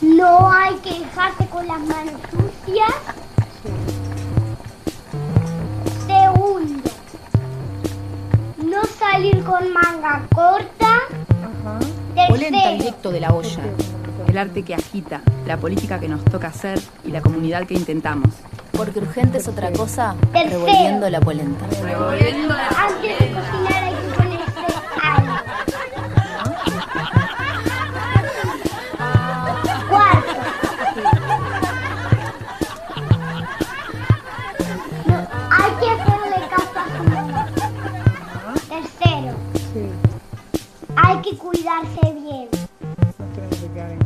No hay que dejarse con las manos sucias. Segundo, no salir con manga corta. Polenta directo de la olla. El arte que agita, la política que nos toca hacer y la comunidad que intentamos. Porque urgente es otra cosa, Tercero. revolviendo la polenta. antes de cocinar hay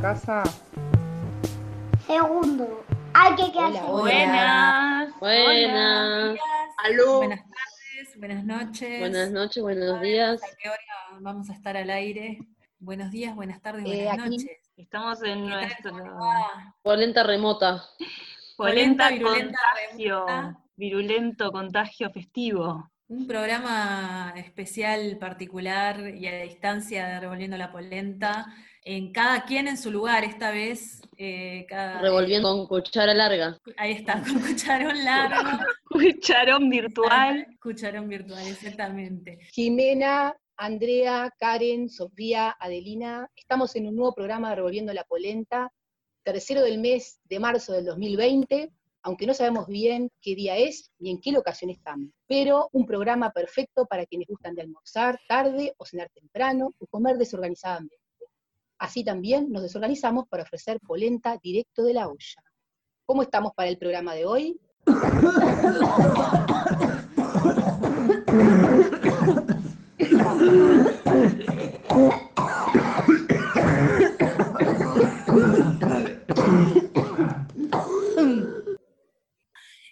casa? Segundo, hay que quedarse bien. Buenas. Buenas. Buenas tardes, buenas noches. Buenas noches, buenos días. ¿A qué hora vamos a estar al aire? Buenos días, buenas tardes, Eh, buenas noches. Estamos en ¿Qué tal? nuestro ¿Cómo va? Polenta remota. polenta Polenta, virulenta, contagio, remota. virulento contagio festivo. Un programa especial, particular y a distancia de Revolviendo la Polenta. En cada quien en su lugar, esta vez. eh, cada, Revolviendo con cuchara larga. Ahí está, con cucharón largo. Cucharón virtual. Cucharón virtual, exactamente. Jimena, Andrea, Karen, Sofía, Adelina, estamos en un nuevo programa de Revolviendo la Polenta, tercero del mes de marzo del 2020, aunque no sabemos bien qué día es ni en qué locación estamos, pero un programa perfecto para quienes gustan de almorzar tarde o cenar temprano o comer desorganizadamente. Así también nos desorganizamos para ofrecer polenta directo de la olla. ¿Cómo estamos para el programa de hoy?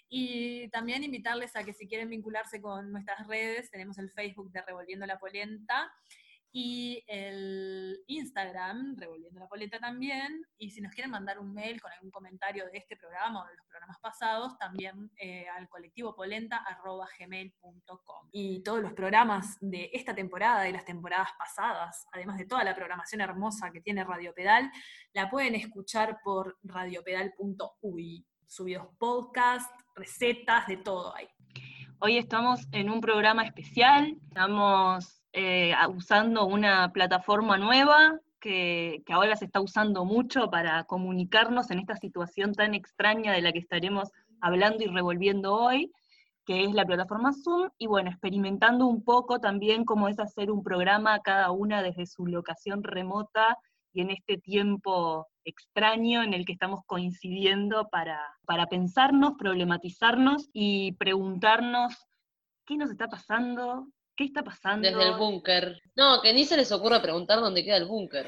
Y también invitarles a que si quieren vincularse con nuestras redes, tenemos el Facebook de Revolviendo la Polenta y el Instagram, Revolviendo la Polenta también. Y si nos quieren mandar un mail con algún comentario de este programa o de los programas pasados, también eh, al colectivo polenta.gmail.com. Y todos los programas de esta temporada y las temporadas pasadas, además de toda la programación hermosa que tiene Radio Pedal, la pueden escuchar por radiopedal.uy. Subidos podcast, recetas, de todo ahí. Hoy estamos en un programa especial, estamos eh, usando una plataforma nueva que, que ahora se está usando mucho para comunicarnos en esta situación tan extraña de la que estaremos hablando y revolviendo hoy, que es la plataforma Zoom, y bueno, experimentando un poco también cómo es hacer un programa cada una desde su locación remota y en este tiempo extraño en el que estamos coincidiendo para, para pensarnos, problematizarnos y preguntarnos qué nos está pasando, qué está pasando. Desde el búnker. No, que ni se les ocurra preguntar dónde queda el búnker.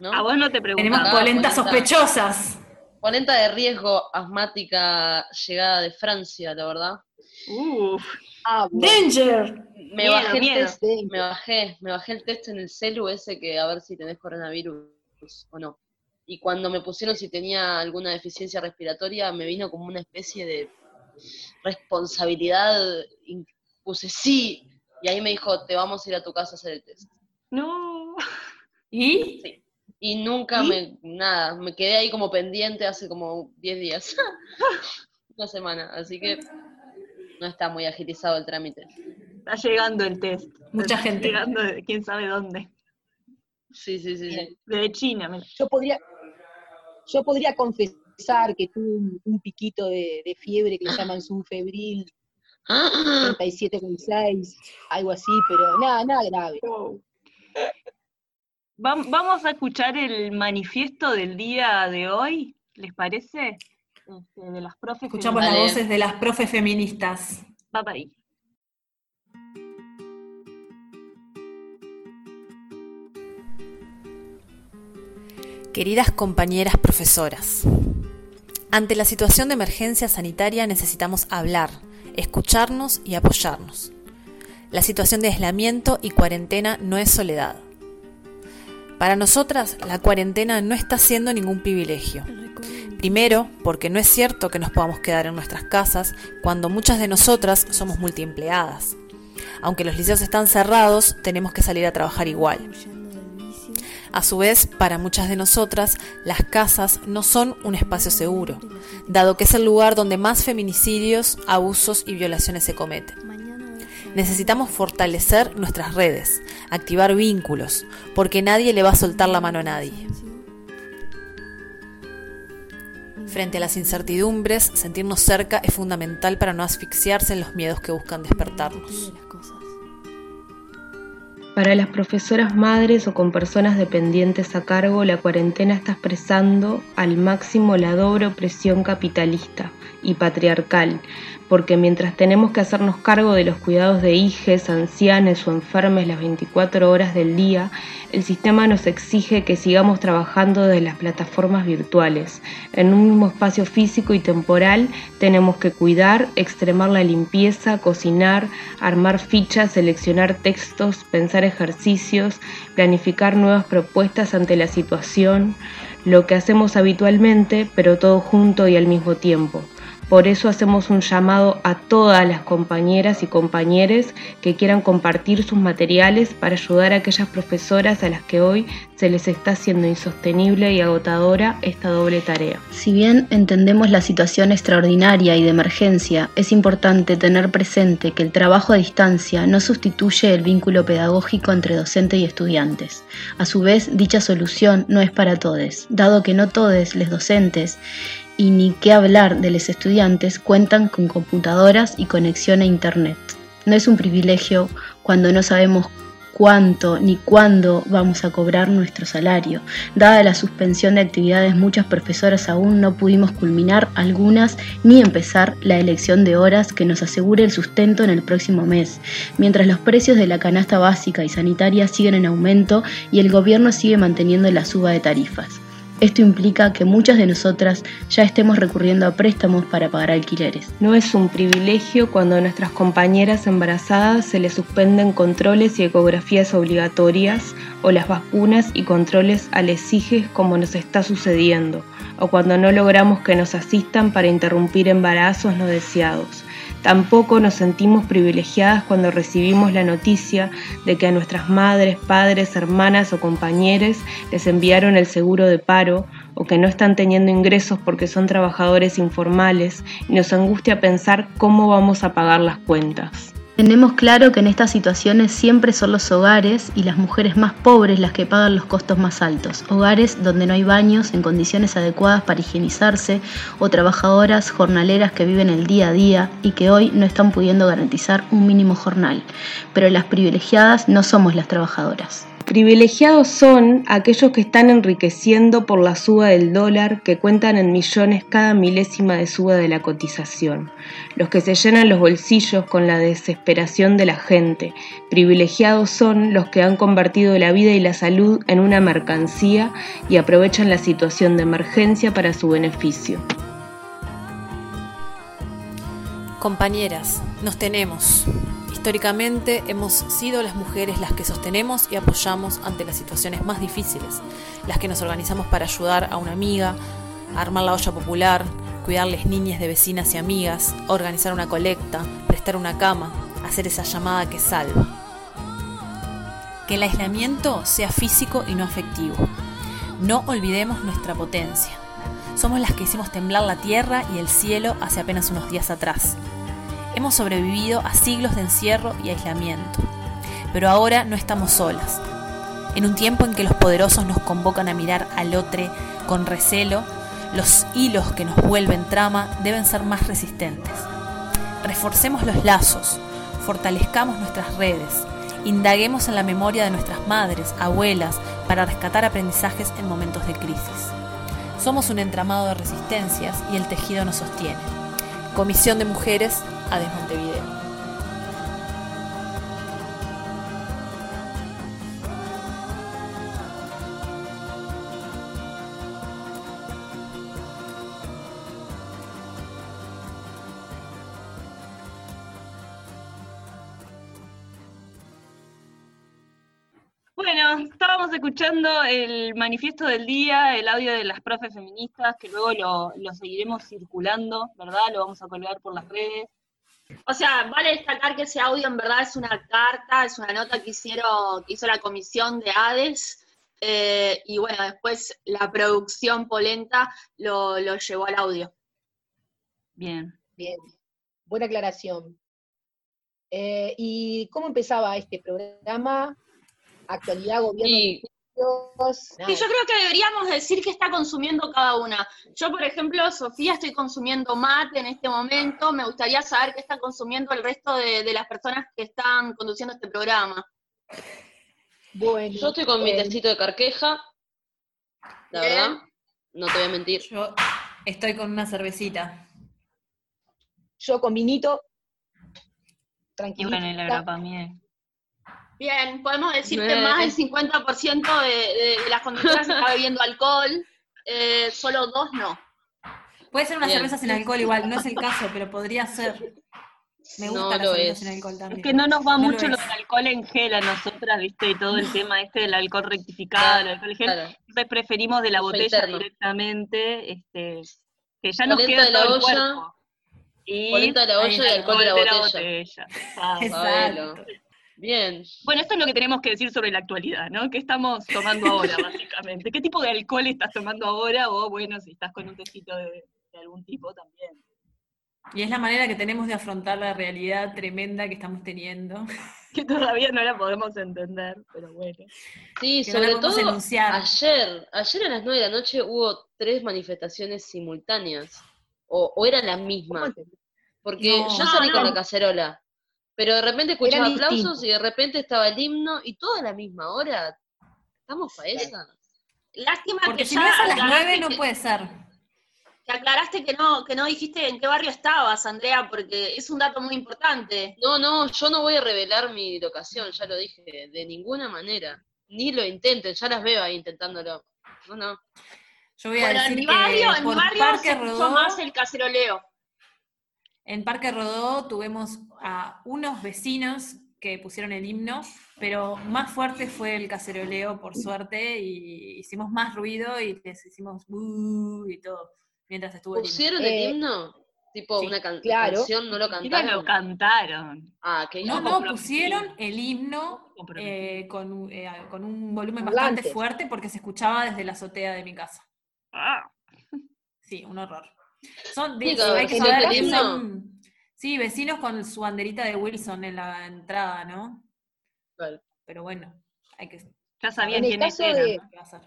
¿no? A vos no te Tenemos preguntaba. acá, polentas polenta. sospechosas. Polenta de riesgo asmática llegada de Francia, la verdad. Uf, Danger. Me Miedo, bajé el miedo. test, me bajé, me bajé el test en el celu ese que a ver si tenés coronavirus o no. Y cuando me pusieron si tenía alguna deficiencia respiratoria, me vino como una especie de responsabilidad. Puse sí, y ahí me dijo, te vamos a ir a tu casa a hacer el test. no. ¿Y? Y nunca ¿Y? me, nada, me quedé ahí como pendiente hace como 10 días, una semana, así que no está muy agilizado el trámite. Está llegando el test. Mucha Está gente. Llegando de quién sabe dónde. Sí, sí, sí, sí. De China. mira. Yo podría, yo podría confesar que tuve un, un piquito de, de fiebre que le llaman Zoom febril, ¡Ah! 37,6, algo así, pero nada, nada grave. Vam- Vamos a escuchar el manifiesto del día de hoy, ¿les parece? Este, de las profes. Escuchamos las voces de las profes feministas. Va para ahí. Queridas compañeras profesoras, ante la situación de emergencia sanitaria necesitamos hablar, escucharnos y apoyarnos. La situación de aislamiento y cuarentena no es soledad. Para nosotras, la cuarentena no está siendo ningún privilegio. Primero, porque no es cierto que nos podamos quedar en nuestras casas cuando muchas de nosotras somos multiempleadas. Aunque los liceos están cerrados, tenemos que salir a trabajar igual. A su vez, para muchas de nosotras, las casas no son un espacio seguro, dado que es el lugar donde más feminicidios, abusos y violaciones se cometen. Necesitamos fortalecer nuestras redes, activar vínculos, porque nadie le va a soltar la mano a nadie. Frente a las incertidumbres, sentirnos cerca es fundamental para no asfixiarse en los miedos que buscan despertarnos. Para las profesoras madres o con personas dependientes a cargo, la cuarentena está expresando al máximo la doble opresión capitalista y patriarcal, porque mientras tenemos que hacernos cargo de los cuidados de hijes, ancianes o enfermes las 24 horas del día, el sistema nos exige que sigamos trabajando desde las plataformas virtuales. En un mismo espacio físico y temporal tenemos que cuidar, extremar la limpieza, cocinar, armar fichas, seleccionar textos, pensar ejercicios, planificar nuevas propuestas ante la situación, lo que hacemos habitualmente, pero todo junto y al mismo tiempo. Por eso hacemos un llamado a todas las compañeras y compañeros que quieran compartir sus materiales para ayudar a aquellas profesoras a las que hoy se les está haciendo insostenible y agotadora esta doble tarea. Si bien entendemos la situación extraordinaria y de emergencia, es importante tener presente que el trabajo a distancia no sustituye el vínculo pedagógico entre docente y estudiantes. A su vez, dicha solución no es para todos, dado que no todos los docentes y ni qué hablar de los estudiantes cuentan con computadoras y conexión a Internet. No es un privilegio cuando no sabemos cuánto ni cuándo vamos a cobrar nuestro salario. Dada la suspensión de actividades, muchas profesoras aún no pudimos culminar algunas ni empezar la elección de horas que nos asegure el sustento en el próximo mes, mientras los precios de la canasta básica y sanitaria siguen en aumento y el gobierno sigue manteniendo la suba de tarifas. Esto implica que muchas de nosotras ya estemos recurriendo a préstamos para pagar alquileres. No es un privilegio cuando a nuestras compañeras embarazadas se les suspenden controles y ecografías obligatorias o las vacunas y controles a les como nos está sucediendo, o cuando no logramos que nos asistan para interrumpir embarazos no deseados Tampoco nos sentimos privilegiadas cuando recibimos la noticia de que a nuestras madres, padres, hermanas o compañeros les enviaron el seguro de paro o que no están teniendo ingresos porque son trabajadores informales y nos angustia pensar cómo vamos a pagar las cuentas. Tenemos claro que en estas situaciones siempre son los hogares y las mujeres más pobres las que pagan los costos más altos. Hogares donde no hay baños en condiciones adecuadas para higienizarse o trabajadoras jornaleras que viven el día a día y que hoy no están pudiendo garantizar un mínimo jornal. Pero las privilegiadas no somos las trabajadoras. Privilegiados son aquellos que están enriqueciendo por la suba del dólar, que cuentan en millones cada milésima de suba de la cotización, los que se llenan los bolsillos con la desesperación de la gente. Privilegiados son los que han convertido la vida y la salud en una mercancía y aprovechan la situación de emergencia para su beneficio. Compañeras, nos tenemos. Históricamente hemos sido las mujeres las que sostenemos y apoyamos ante las situaciones más difíciles, las que nos organizamos para ayudar a una amiga, armar la olla popular, cuidarles niñas de vecinas y amigas, organizar una colecta, prestar una cama, hacer esa llamada que salva. Que el aislamiento sea físico y no afectivo. No olvidemos nuestra potencia. Somos las que hicimos temblar la tierra y el cielo hace apenas unos días atrás. Hemos sobrevivido a siglos de encierro y aislamiento, pero ahora no estamos solas. En un tiempo en que los poderosos nos convocan a mirar al otro con recelo, los hilos que nos vuelven trama deben ser más resistentes. Reforcemos los lazos, fortalezcamos nuestras redes, indaguemos en la memoria de nuestras madres, abuelas, para rescatar aprendizajes en momentos de crisis. Somos un entramado de resistencias y el tejido nos sostiene. Comisión de Mujeres a Montevideo. Bueno, estábamos escuchando el manifiesto del día, el audio de las profes feministas, que luego lo, lo seguiremos circulando, ¿verdad? Lo vamos a colgar por las redes. O sea, vale destacar que ese audio en verdad es una carta, es una nota que hicieron, que hizo la comisión de ADES eh, y bueno, después la producción polenta lo, lo llevó al audio. Bien. Bien, buena aclaración. Eh, ¿Y cómo empezaba este programa? Actualidad, gobierno, Y- Sí, yo creo que deberíamos decir qué está consumiendo cada una. Yo, por ejemplo, Sofía, estoy consumiendo mate en este momento. Me gustaría saber qué está consumiendo el resto de, de las personas que están conduciendo este programa. Bueno, Yo estoy con mi eh, tecito de carqueja, la Bien. verdad, no te voy a mentir. Yo estoy con una cervecita. yo con vinito, tranquilo. el. Bien, podemos decir que más del 50% de, de- de las conductoras está bebiendo alcohol, eh, solo dos no. Puede ser una Bien. cerveza sin alcohol igual, no es el caso, pero podría ser. Me No gusta la lo cerveza es. sin alcohol también. Es que no nos va No mucho lo del alcohol en gel a nosotras, ¿viste? Y todo el tema este del alcohol rectificado, el alcohol en gel. Claro. Entonces preferimos de la botella interno. directamente, este, que ya nos Polenta queda de la todo el olla, cuerpo. Y de la olla y alcohol de la alcohol botella. Ah, Exacto. Sabelo. Bien. Bueno, esto es lo que tenemos que decir sobre la actualidad, ¿no? ¿Qué estamos tomando ahora, básicamente? ¿Qué tipo de alcohol estás tomando ahora? O, bueno, si estás con un tecito de, de algún tipo también. Y es la manera que tenemos de afrontar la realidad tremenda que estamos teniendo. Que todavía no la podemos entender, pero bueno. Sí, Que la sobre todo enunciar. ayer, ayer a las 9 de la noche hubo tres manifestaciones simultáneas, o, o eran las ¿Cómo mismas, entendés? porque No. yo salí No, con no. la cacerola, pero de repente escuchaba Eran aplausos y de repente estaba el himno y toda a la misma hora. ¿Estamos para esa? Lástima Porque que si ya no es a las nueve no puede ser. que aclaraste que no, que no dijiste en qué barrio estabas, Andrea, porque es un dato muy importante. No, no, yo no voy a revelar mi locación, ya lo dije, de ninguna manera. Ni lo intenten, ya las veo ahí intentándolo. No, no. Yo voy a Bueno, en decir mi barrio, que en mi barrio se Rodó, más el caceroleo. En Parque Rodó tuvimos a unos vecinos que pusieron el himno, pero más fuerte fue el caceroleo, por suerte, y hicimos más ruido y les hicimos y todo, mientras estuvo el himno. ¿Pusieron Eh, el himno? Tipo sí, una can- claro. canción, no lo Mira, lo cantaron. cantaron. Ah, que No, no, pusieron el himno eh, con, un- eh, con un volumen bastante fuerte porque se escuchaba desde la azotea de mi casa. Ah, Sí, un horror. Son, que ¿sí que son, vecinos con su banderita de Wilson en la entrada, ¿no? Pero bueno, hay que ya sabían En el quién caso era. de- ¿qué va a hacer?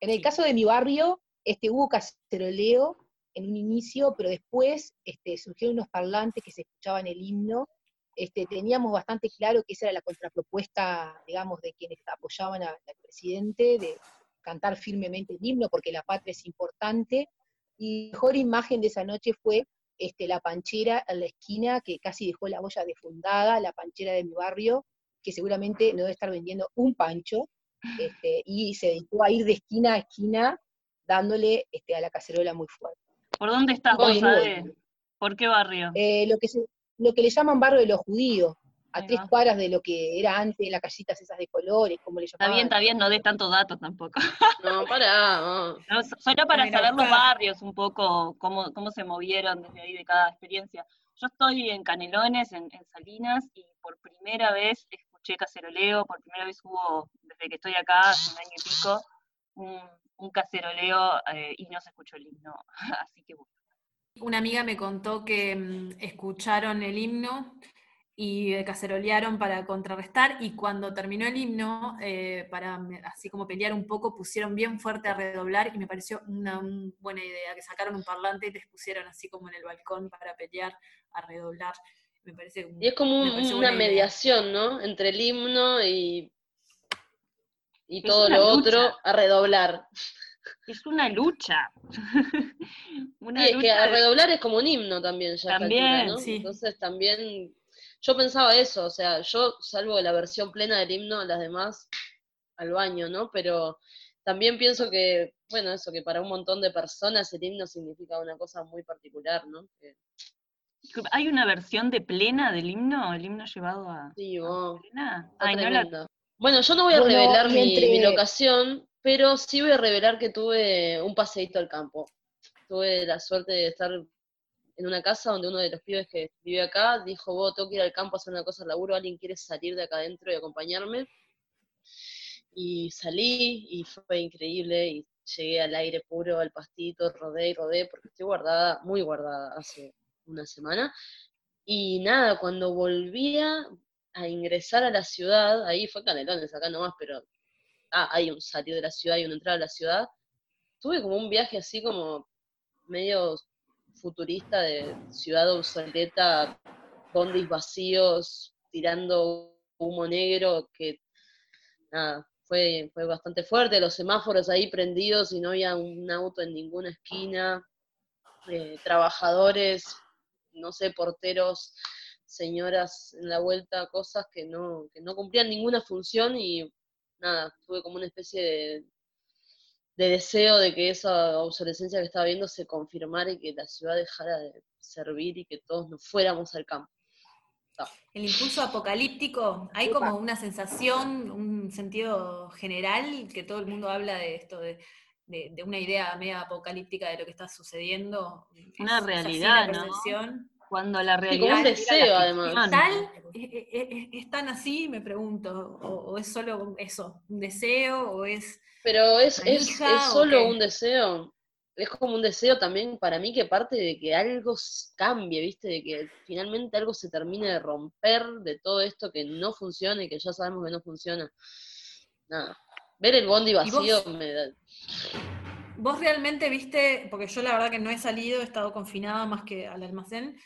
En el Sí. caso de mi barrio, este, hubo caceroleo en un inicio, pero después este, surgieron unos parlantes que se escuchaban el himno. Este, teníamos bastante claro que esa era la contrapropuesta, digamos, de quienes apoyaban al presidente, de cantar firmemente el himno, porque la patria es importante. Y mejor imagen de esa noche fue este, la panchera en la esquina, que casi dejó la olla defundada, la panchera de mi barrio, que seguramente no debe estar vendiendo un pancho, este, y se dedicó a ir de esquina a esquina dándole este, a la cacerola muy fuerte. ¿Por dónde estás. Ade? ¿Por qué barrio? Eh, lo, que se- lo que le llaman barrio de los judíos, a tres cuadras de lo que era antes las casitas esas de colores, como le Está llamaban. bien, está bien, no des tantos datos tampoco. No, pará. no. No, so- solo para Mira, saber los barrios, un poco cómo, cómo se movieron desde ahí de cada experiencia. Yo estoy en Canelones, en, en Salinas, y por primera vez escuché caceroleo, por primera vez hubo, desde que estoy acá, hace un año y pico, un, un caceroleo eh, y no se escuchó el himno. Así que bueno. Una amiga me contó que mm, escucharon el himno y eh, cacerolearon para contrarrestar y cuando terminó el himno, eh, para así como pelear un poco, pusieron bien fuerte a redoblar y me pareció una un- buena idea, que sacaron un parlante y les pusieron así como en el balcón para pelear a redoblar. Me parece un- Y es como un- una idea. mediación, ¿no? Entre el himno y, y todo lo lucha. otro a redoblar. Es una lucha. una Y es que a de- redoblar es como un himno también, ya También, ¿no? sí. Entonces también, yo pensaba eso, o sea, yo salvo la versión plena del himno, las demás al baño, ¿no? Pero también pienso que, bueno, eso, que para un montón de personas el himno significa una cosa muy particular, ¿no? Que, ¿Hay una versión de plena del himno? ¿El himno llevado a, sí, a vos, plena? está Ay, no la tremendo. Bueno, yo no voy a Bueno, revelar mi, entre- mi locación, pero sí voy a revelar que tuve un paseíto al campo. Tuve la suerte de estar en una casa donde uno de los pibes que vive acá dijo, vos tengo que ir al campo a hacer una cosa al laburo, alguien quiere salir de acá adentro y acompañarme. Y salí y fue increíble y llegué al aire puro, al pastito, rodé y rodé, porque estoy guardada, muy guardada hace una semana. Y nada, cuando volvía a ingresar a la ciudad, ahí fue Canelones, acá nomás, pero ah, hay un salir de la ciudad y una entrada a la ciudad, tuve como un viaje así como medio futurista de ciudad obsoleta, bondis vacíos, tirando humo negro, que nada, fue, fue bastante fuerte, los semáforos ahí prendidos y no había un auto en ninguna esquina, eh, trabajadores, no sé, porteros, señoras en la vuelta, cosas que no, que no cumplían ninguna función y nada, tuve como una especie de, de deseo de que esa obsolescencia que estaba viendo se confirmara y que la ciudad dejara de servir y que todos nos fuéramos al campo. El impulso apocalíptico, hay como una sensación, un sentido general, que todo el mundo habla de esto, de, una idea media apocalíptica de lo que está sucediendo. Una realidad, ¿no? Cuando la realidad. Y como un deseo, además. ¿Es, tan así, me pregunto? ¿O, es solo eso? ¿Un deseo? ¿O es.? Pero es, es, solo un deseo. Es como un deseo también para mí que parte de que algo cambie, ¿viste? De que finalmente algo se termine de romper de todo esto que no funciona y que ya sabemos que no funciona. Nada. Ver el bondi vacío me da. Vos realmente viste, porque yo la verdad que no he salido, he estado confinada más que al almacén,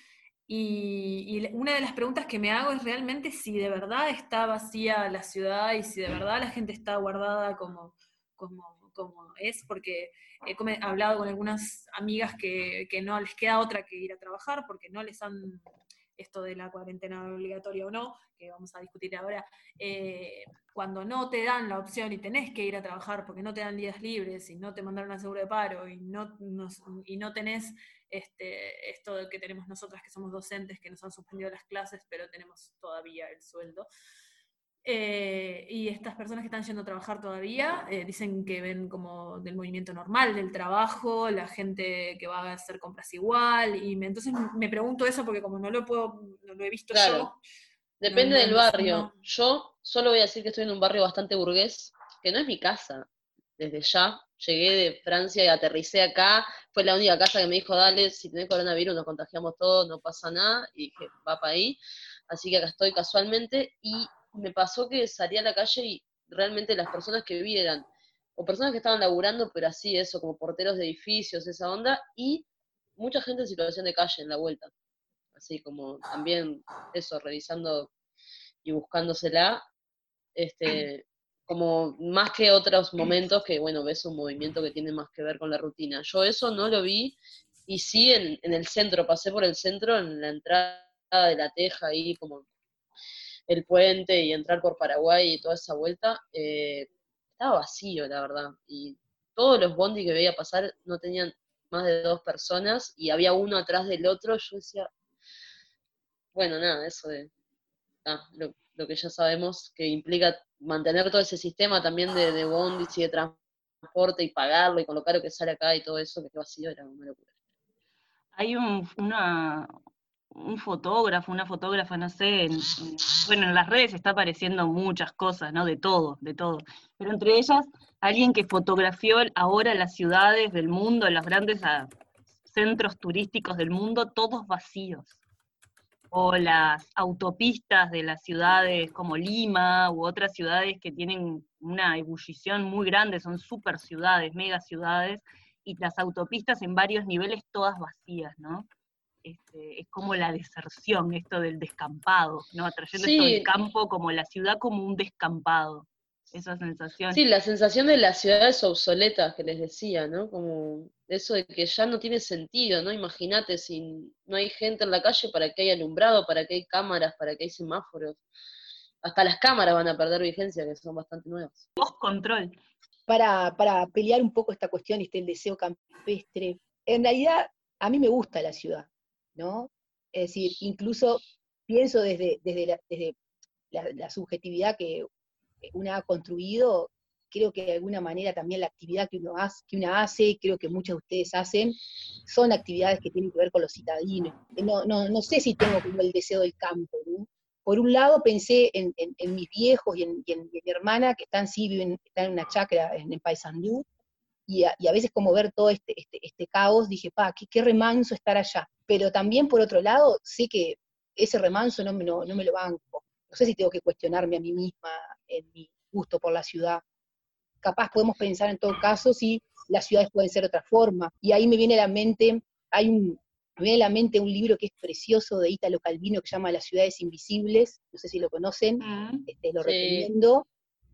y, una de las preguntas que me hago es realmente si de verdad está vacía la ciudad y si de verdad la gente está guardada como, como, como es, porque he hablado con algunas amigas que, que, no les queda otra que ir a trabajar porque no les han esto de la cuarentena obligatoria o no, que vamos a discutir ahora, eh, cuando no te dan la opción y tenés que ir a trabajar porque no te dan días libres y no te mandaron a seguro de paro y no, y no tenés este, esto que tenemos nosotras que somos docentes, que nos han suspendido las clases, pero tenemos todavía el sueldo. Eh, y estas personas que están yendo a trabajar todavía eh, dicen que ven como del movimiento normal del trabajo, la gente que va a hacer compras igual, y entonces me pregunto eso porque como no lo puedo, no lo he visto yo. Depende del barrio. Yo solo voy a decir que estoy en un barrio bastante burgués, que no es mi casa, desde ya. Llegué de Francia y aterricé acá. Fue la única casa que me dijo, dale, si tenés coronavirus nos contagiamos todos, no pasa nada. Y dije, va para ahí. Así que acá estoy casualmente. Y me pasó que salí a la calle y realmente las personas que vi eran o personas que estaban laburando, pero así eso, como porteros de edificios, esa onda, y mucha gente en situación de calle en la vuelta. Así como también eso, revisando y buscándosela, este, como más que otros momentos que, bueno, ves un movimiento que tiene más que ver con la rutina. Yo eso no lo vi, y sí en, en el centro, pasé por el centro, en la entrada de la teja, ahí como el puente y entrar por Paraguay y toda esa vuelta, eh, estaba vacío, la verdad. Y todos los bondis que veía pasar no tenían más de dos personas y había uno atrás del otro. Yo decía, bueno, nada, eso de lo, que ya sabemos que implica mantener todo ese sistema también de, de y de transporte y pagarlo y colocar lo que sale acá y todo eso, que es vacío, era una locura. Hay un, una, un fotógrafo, una fotógrafa, no sé, bueno, en las redes está apareciendo muchas cosas, ¿no? De todo, de todo. Pero entre ellas, alguien que fotografió ahora las ciudades del mundo, los grandes ah, centros turísticos del mundo, todos vacíos. O las autopistas de las ciudades como Lima u otras ciudades que tienen una ebullición muy grande, son super ciudades, mega ciudades, y las autopistas en varios niveles todas vacías, ¿no? Este, es como la deserción, esto del descampado, ¿no? Atrayendo esto del campo como la ciudad como un descampado. Esa sensación. Sí, la sensación de las ciudades obsoletas que les decía, ¿no? Como eso de que ya no tiene sentido, ¿no? Imagínate si no hay gente en la calle, ¿para qué hay alumbrado? ¿Para qué hay cámaras? ¿Para qué hay semáforos? Hasta las cámaras van a perder vigencia, que son bastante nuevas. Post control. Para, para pelear un poco esta cuestión y este el deseo campestre, en realidad a mí me gusta la ciudad. ¿no? Es decir, incluso pienso desde, desde, la, subjetividad que una ha construido, creo que de alguna manera también la actividad que, uno hace, que una hace, creo que muchos de ustedes hacen, son actividades que tienen que ver con los citadinos. No, no, no sé si tengo como el deseo del campo, por un lado pensé en, mis viejos y en, mi hermana, que están, sí, viven, están en una chacra en, Paysandú, y a, y a, veces como ver todo este, este, este caos, dije, pa, qué, qué, remanso estar allá. Pero también por otro lado, sé que ese remanso no me, no, me lo banco. No sé si tengo que cuestionarme a mí misma en mi gusto por la ciudad. Capaz podemos pensar en todo caso si las ciudades pueden ser otra forma. Y ahí me viene a la mente, hay un, me viene a la mente un libro que es precioso de Ítalo Calvino que se llama Las ciudades invisibles, no sé si lo conocen, mm, este, lo recomiendo,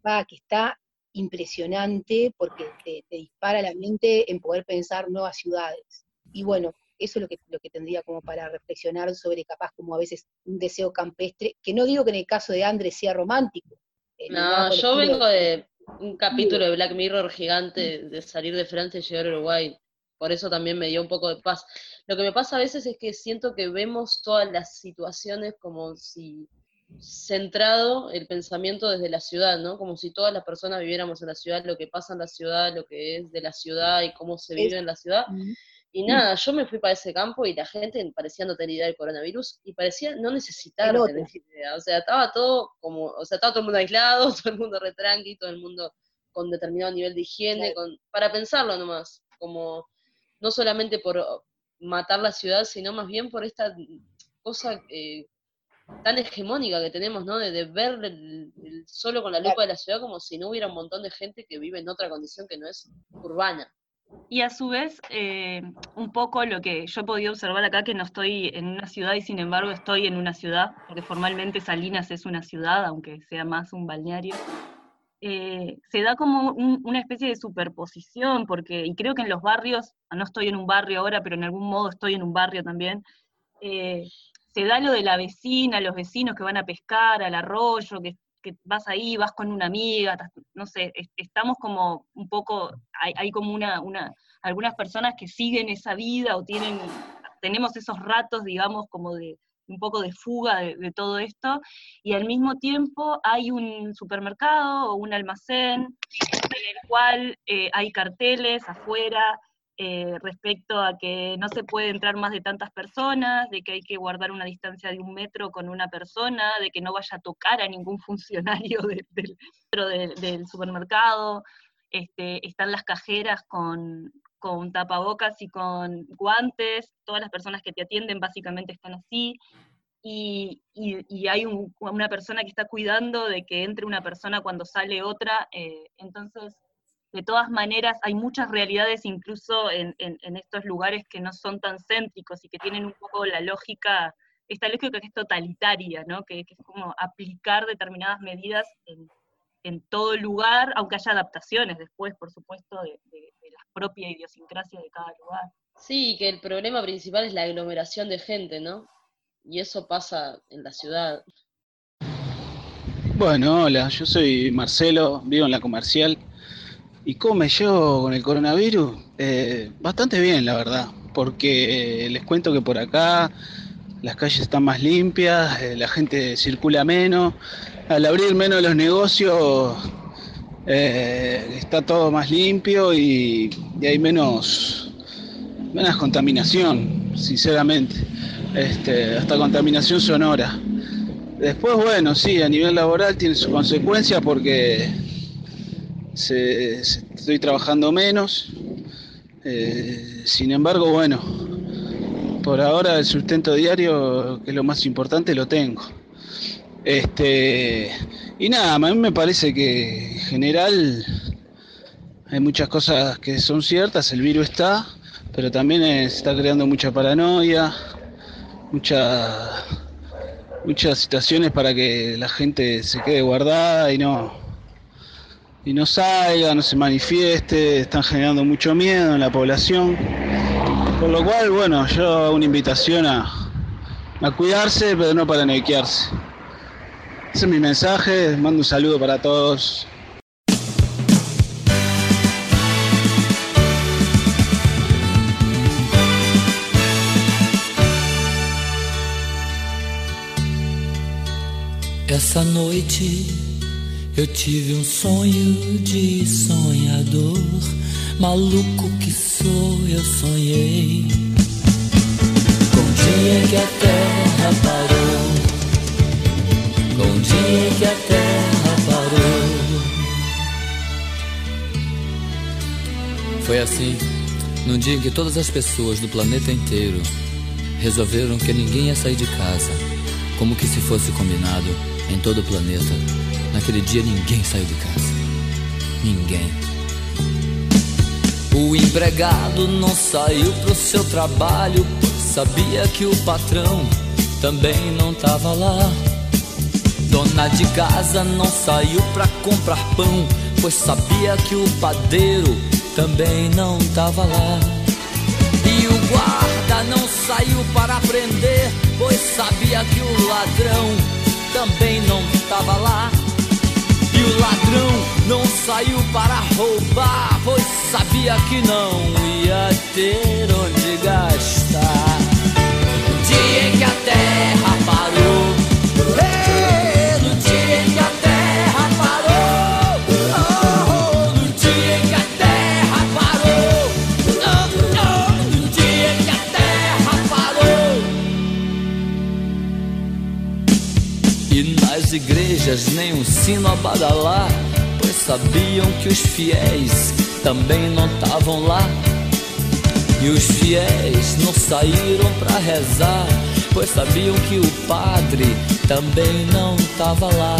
va, que está impresionante porque te, dispara la mente en poder pensar nuevas ciudades. Y bueno, eso es lo que, lo que tendría como para reflexionar sobre capaz como a veces un deseo campestre, que no digo que en el caso de Andrés sea romántico. Eh, no, yo vengo de un capítulo de Black Mirror gigante de salir de Francia y llegar a Uruguay. Por eso también me dio un poco de paz. Lo que me pasa a veces es que siento que vemos todas las situaciones como si centrado el pensamiento desde la ciudad, ¿no? Como si todas las personas viviéramos en la ciudad, lo que pasa en la ciudad, lo que es de la ciudad y cómo se vive en la ciudad. Y nada, yo me fui para ese campo y la gente parecía no tener idea del coronavirus y parecía no necesitar tener idea. O sea, estaba todo como, o sea, estaba todo el mundo aislado, todo el mundo retranqui, todo el mundo con determinado nivel de higiene, con, para pensarlo nomás, como no solamente por matar la ciudad, sino más bien por esta cosa eh, tan hegemónica que tenemos, ¿no? De, ver el, solo con la lupa de la ciudad como si no hubiera un montón de gente que vive en otra condición que no es urbana. Y a su vez, eh, un poco lo que yo he podido observar acá, que no estoy en una ciudad y sin embargo estoy en una ciudad, porque formalmente Salinas es una ciudad, aunque sea más un balneario, eh, se da como una especie de superposición, porque, y creo que en los barrios, no estoy en un barrio ahora, pero en algún modo estoy en un barrio también, eh, se da lo de la vecina, los vecinos que van a pescar al arroyo, que, vas ahí, vas con una amiga, no sé, estamos como un poco, hay, como una, una, algunas personas que siguen esa vida o tienen, tenemos esos ratos, digamos, como de, un poco de fuga de, todo esto, y al mismo tiempo hay un supermercado o un almacén en el cual eh, hay carteles afuera eh, respecto a que no se puede entrar más de tantas personas, de que hay que guardar una distancia de un metro con una persona, de que no vaya a tocar a ningún funcionario del, supermercado. Este, están las cajeras con, con tapabocas y con guantes, todas las personas que te atienden básicamente están así, y, hay una persona que está cuidando de que entre una persona cuando sale otra, eh, entonces, de todas maneras, hay muchas realidades incluso en, estos lugares que no son tan céntricos y que tienen un poco la lógica, esta lógica que es totalitaria, ¿no? que, es como aplicar determinadas medidas en, todo lugar, aunque haya adaptaciones después, por supuesto, de propia idiosincrasia de cada lugar. Sí, que el problema principal es la aglomeración de gente, ¿no? Y eso pasa en la ciudad. Bueno, hola, yo soy Marcelo, vivo en la comercial. ¿Y cómo llevo con el coronavirus? Eh, bastante bien, la verdad, porque eh, les cuento que por acá las calles están más limpias, eh, la gente circula menos, al abrir menos los negocios está todo más limpio y, hay menos, menos contaminación, sinceramente. Este, hasta contaminación sonora. Después, bueno, sí, a nivel laboral tiene su consecuencia porque estoy trabajando menos. Eh, sin embargo, bueno, por ahora el sustento diario, que es lo más importante, lo tengo. Este, y nada, a mí me parece que en general hay muchas cosas que son ciertas, el virus está, pero también se está creando mucha paranoia, mucha, muchas situaciones para que la gente se quede guardada y no, y no salga, no se manifieste, están generando mucho miedo en la población. Por lo cual, bueno, yo hago una invitación a, a cuidarse, pero no para nequearse. Ese es mi mensaje, mando un saludo para todos. Essa noite eu tive um sonho de sonhador, maluco que sou, eu sonhei com o dia que a terra parou Um dia que a terra parou. Foi assim, num dia em que todas as pessoas do planeta inteiro resolveram que ninguém ia sair de casa, como que se fosse combinado em todo o planeta. Naquele dia ninguém saiu de casa. Ninguém. O empregado não saiu pro seu trabalho, sabia que o patrão também não tava lá. Dona de casa não saiu pra comprar pão, pois sabia que o padeiro também não tava lá. E o guarda não saiu para prender, pois sabia que o ladrão também não tava lá. E o ladrão não saiu para roubar, pois sabia que não ia ter onde gastar. No dia em que a terra Nas igrejas nem um sino a badalar, pois sabiam que os fiéis também não estavam lá. E os fiéis não saíram para rezar, pois sabiam que o padre também não estava lá.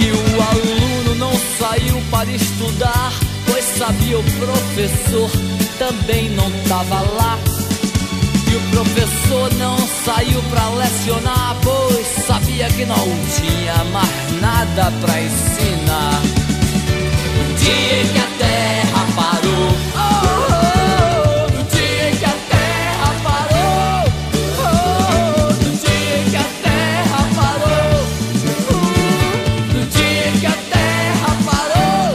E o aluno não saiu para estudar, pois sabia o professor também não estava lá. E o professor não saiu pra lecionar, pois sabia que não tinha mais nada pra ensinar. No dia que a terra parou, oh, oh, no dia em que a terra parou, oh, no dia que a terra parou, oh, no dia que a terra parou.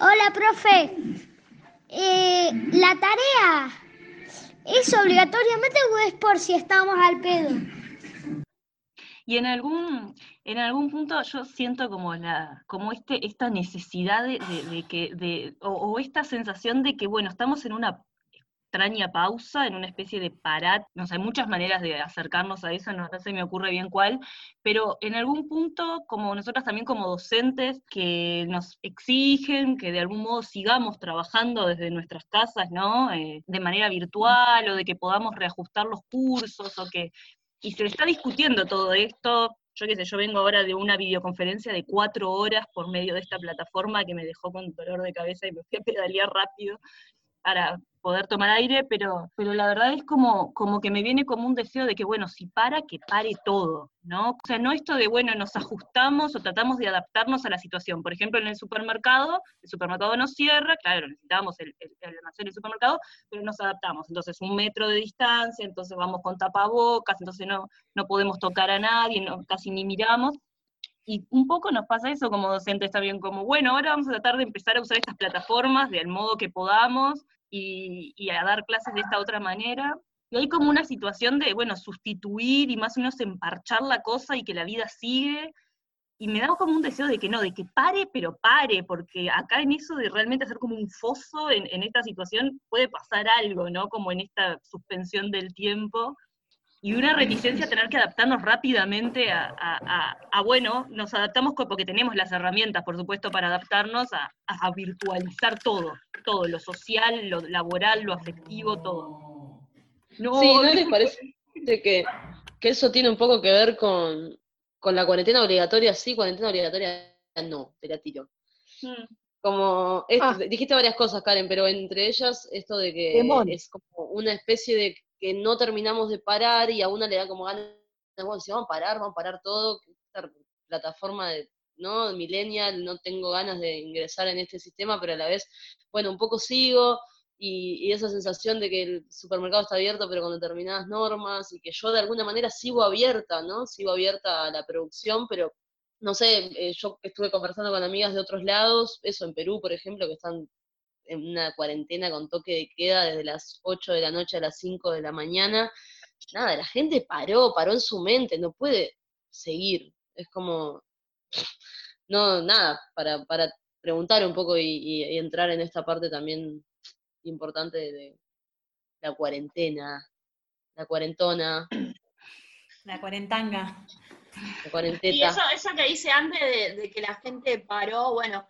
Hola, profe. Eh, ¿La tarea es obligatoriamente o es por si estamos al pedo? Y en algún, en algún punto yo siento como la, como este, esta necesidad de, de- de que, de, o, o esta sensación de que, bueno, estamos en una extraña pausa, en una especie de parar, no sé, hay muchas maneras de acercarnos a eso, no, no se me ocurre bien cuál, pero en algún punto, como nosotras también como docentes, que nos exigen que de algún modo sigamos trabajando desde nuestras casas, ¿no? Eh, de manera virtual, o de que podamos reajustar los cursos, o que y se está discutiendo todo esto. Yo qué sé, yo vengo ahora de una videoconferencia de cuatro horas por medio de esta plataforma que me dejó con dolor de cabeza y me fui a pedalear rápido para poder tomar aire, pero, pero la verdad es como, como que me viene como un deseo de que, bueno, si para, que pare todo, ¿no? O sea, no esto de, bueno, nos ajustamos o tratamos de adaptarnos a la situación. Por ejemplo, en el supermercado, el supermercado nos cierra, claro, necesitábamos el, el, el almacén del supermercado, pero nos adaptamos. Entonces, un metro de distancia, entonces vamos con tapabocas, entonces no, no podemos tocar a nadie, no, casi ni miramos. Y un poco nos pasa eso como docentes también, como, bueno, ahora vamos a tratar de empezar a usar estas plataformas del modo que podamos y, y a dar clases de esta otra manera. Y hay como una situación de, bueno, sustituir y más o menos emparchar la cosa y que la vida sigue. Y me da como un deseo de que no, de que pare, pero pare, porque acá en eso de realmente hacer como un foso en, en esta situación puede pasar algo, ¿no? Como en esta suspensión del tiempo y una reticencia a tener que adaptarnos rápidamente a, a- a- a, bueno, nos adaptamos porque tenemos las herramientas, por supuesto, para adaptarnos a, a virtualizar todo, todo, lo social, lo laboral, lo afectivo, todo. No, sí, ¿no les parece que, que eso tiene un poco que ver con, con la cuarentena obligatoria? Sí, cuarentena obligatoria no, te la tiro. Mm. Como, esto- Ah. dijiste varias cosas, Karen, pero entre ellas esto de que Temón. es como una especie de que no terminamos de parar y a una le da como ganas, bueno, si vamos a parar, vamos a parar todo, esta plataforma de, ¿no? Millennial, no tengo ganas de ingresar en este sistema, pero a la vez, bueno, un poco sigo, y, y esa sensación de que el supermercado está abierto, pero con determinadas normas, y que yo de alguna manera sigo abierta, ¿no? Sigo abierta a la producción, pero no sé, eh, yo estuve conversando con amigas de otros lados, eso en Perú, por ejemplo, que están en una cuarentena con toque de queda desde las 8 de la noche a las 5 de la mañana. Nada, la gente paró, paró en su mente, no puede seguir. Es como, no, nada, para, para preguntar un poco y, y- y entrar en esta parte también importante de la cuarentena, la cuarentona. La cuarentanga. La Y cuarenteta. eso, eso que hice antes de, de que la gente paró, bueno,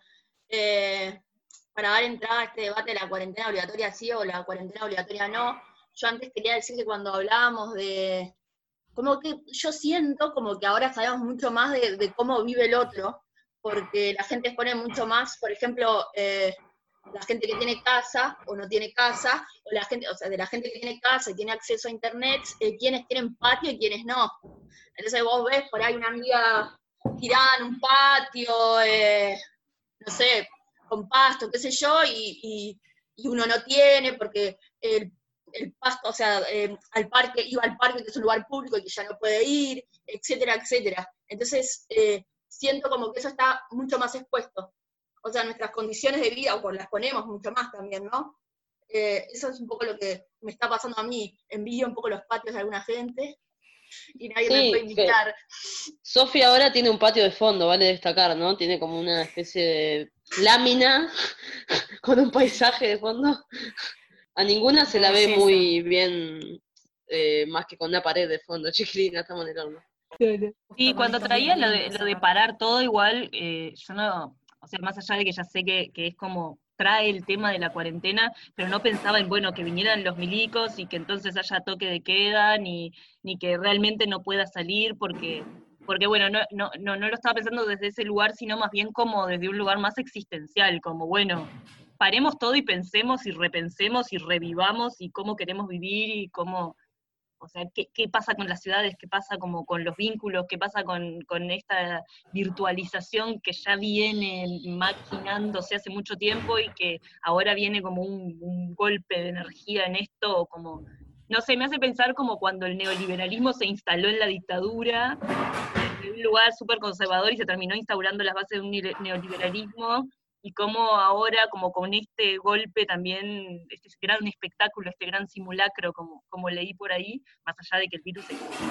eh, para dar entrada a este debate de la cuarentena obligatoria sí o la cuarentena obligatoria no, yo antes quería decir que cuando hablábamos de, como que yo siento como que ahora sabemos mucho más de, cómo vive el otro, porque la gente expone mucho más, por ejemplo, eh, la gente que tiene casa o no tiene casa, o la gente, o sea, de la gente que tiene casa y tiene acceso a internet, eh, quienes tienen patio y quienes no. Entonces vos ves por ahí una amiga tirada en un patio, eh, no sé, con pasto, qué sé yo, y, y- y uno no tiene porque el, el pasto, o sea, eh, al parque, iba al parque que es un lugar público y que ya no puede ir, etcétera, etcétera. Entonces, eh, siento como que eso está mucho más expuesto. O sea, nuestras condiciones de vida, o pues las ponemos mucho más también, ¿no? Eh, eso es un poco lo que me está pasando a mí. Envidio un poco los patios de alguna gente y nadie me puede invitar. Sofía ahora tiene un patio de fondo, vale destacar, ¿no? Tiene como una especie de lámina con un paisaje de fondo. A ninguna se la ve muy bien, eh, más que con una pared de fondo, chiquilina, estamos en el horno. Cuando traía lo de, lo parar todo, igual, eh, yo no, o sea, más allá de que ya sé que, que es como trae el tema de la cuarentena, pero no pensaba en, bueno, que vinieran los milicos y que entonces haya toque de queda, ni, ni que realmente no pueda salir, porque, porque bueno, no, no, no, no lo estaba pensando desde ese lugar, sino más bien como desde un lugar más existencial, como, bueno, paremos todo y pensemos y repensemos y revivamos y cómo queremos vivir y cómo, o sea, ¿qué, qué pasa con las ciudades? ¿Qué pasa como con los vínculos? ¿Qué pasa con, con esta virtualización que ya viene maquinándose hace mucho tiempo y que ahora viene como un, un golpe de energía en esto? Como, no sé, me hace pensar como cuando el neoliberalismo se instaló en la dictadura, desde un lugar súper conservador y se terminó instaurando las bases de un neoliberalismo y cómo ahora, como con este golpe también, este gran espectáculo, este gran simulacro, como, como leí por ahí, más allá de que el virus existe,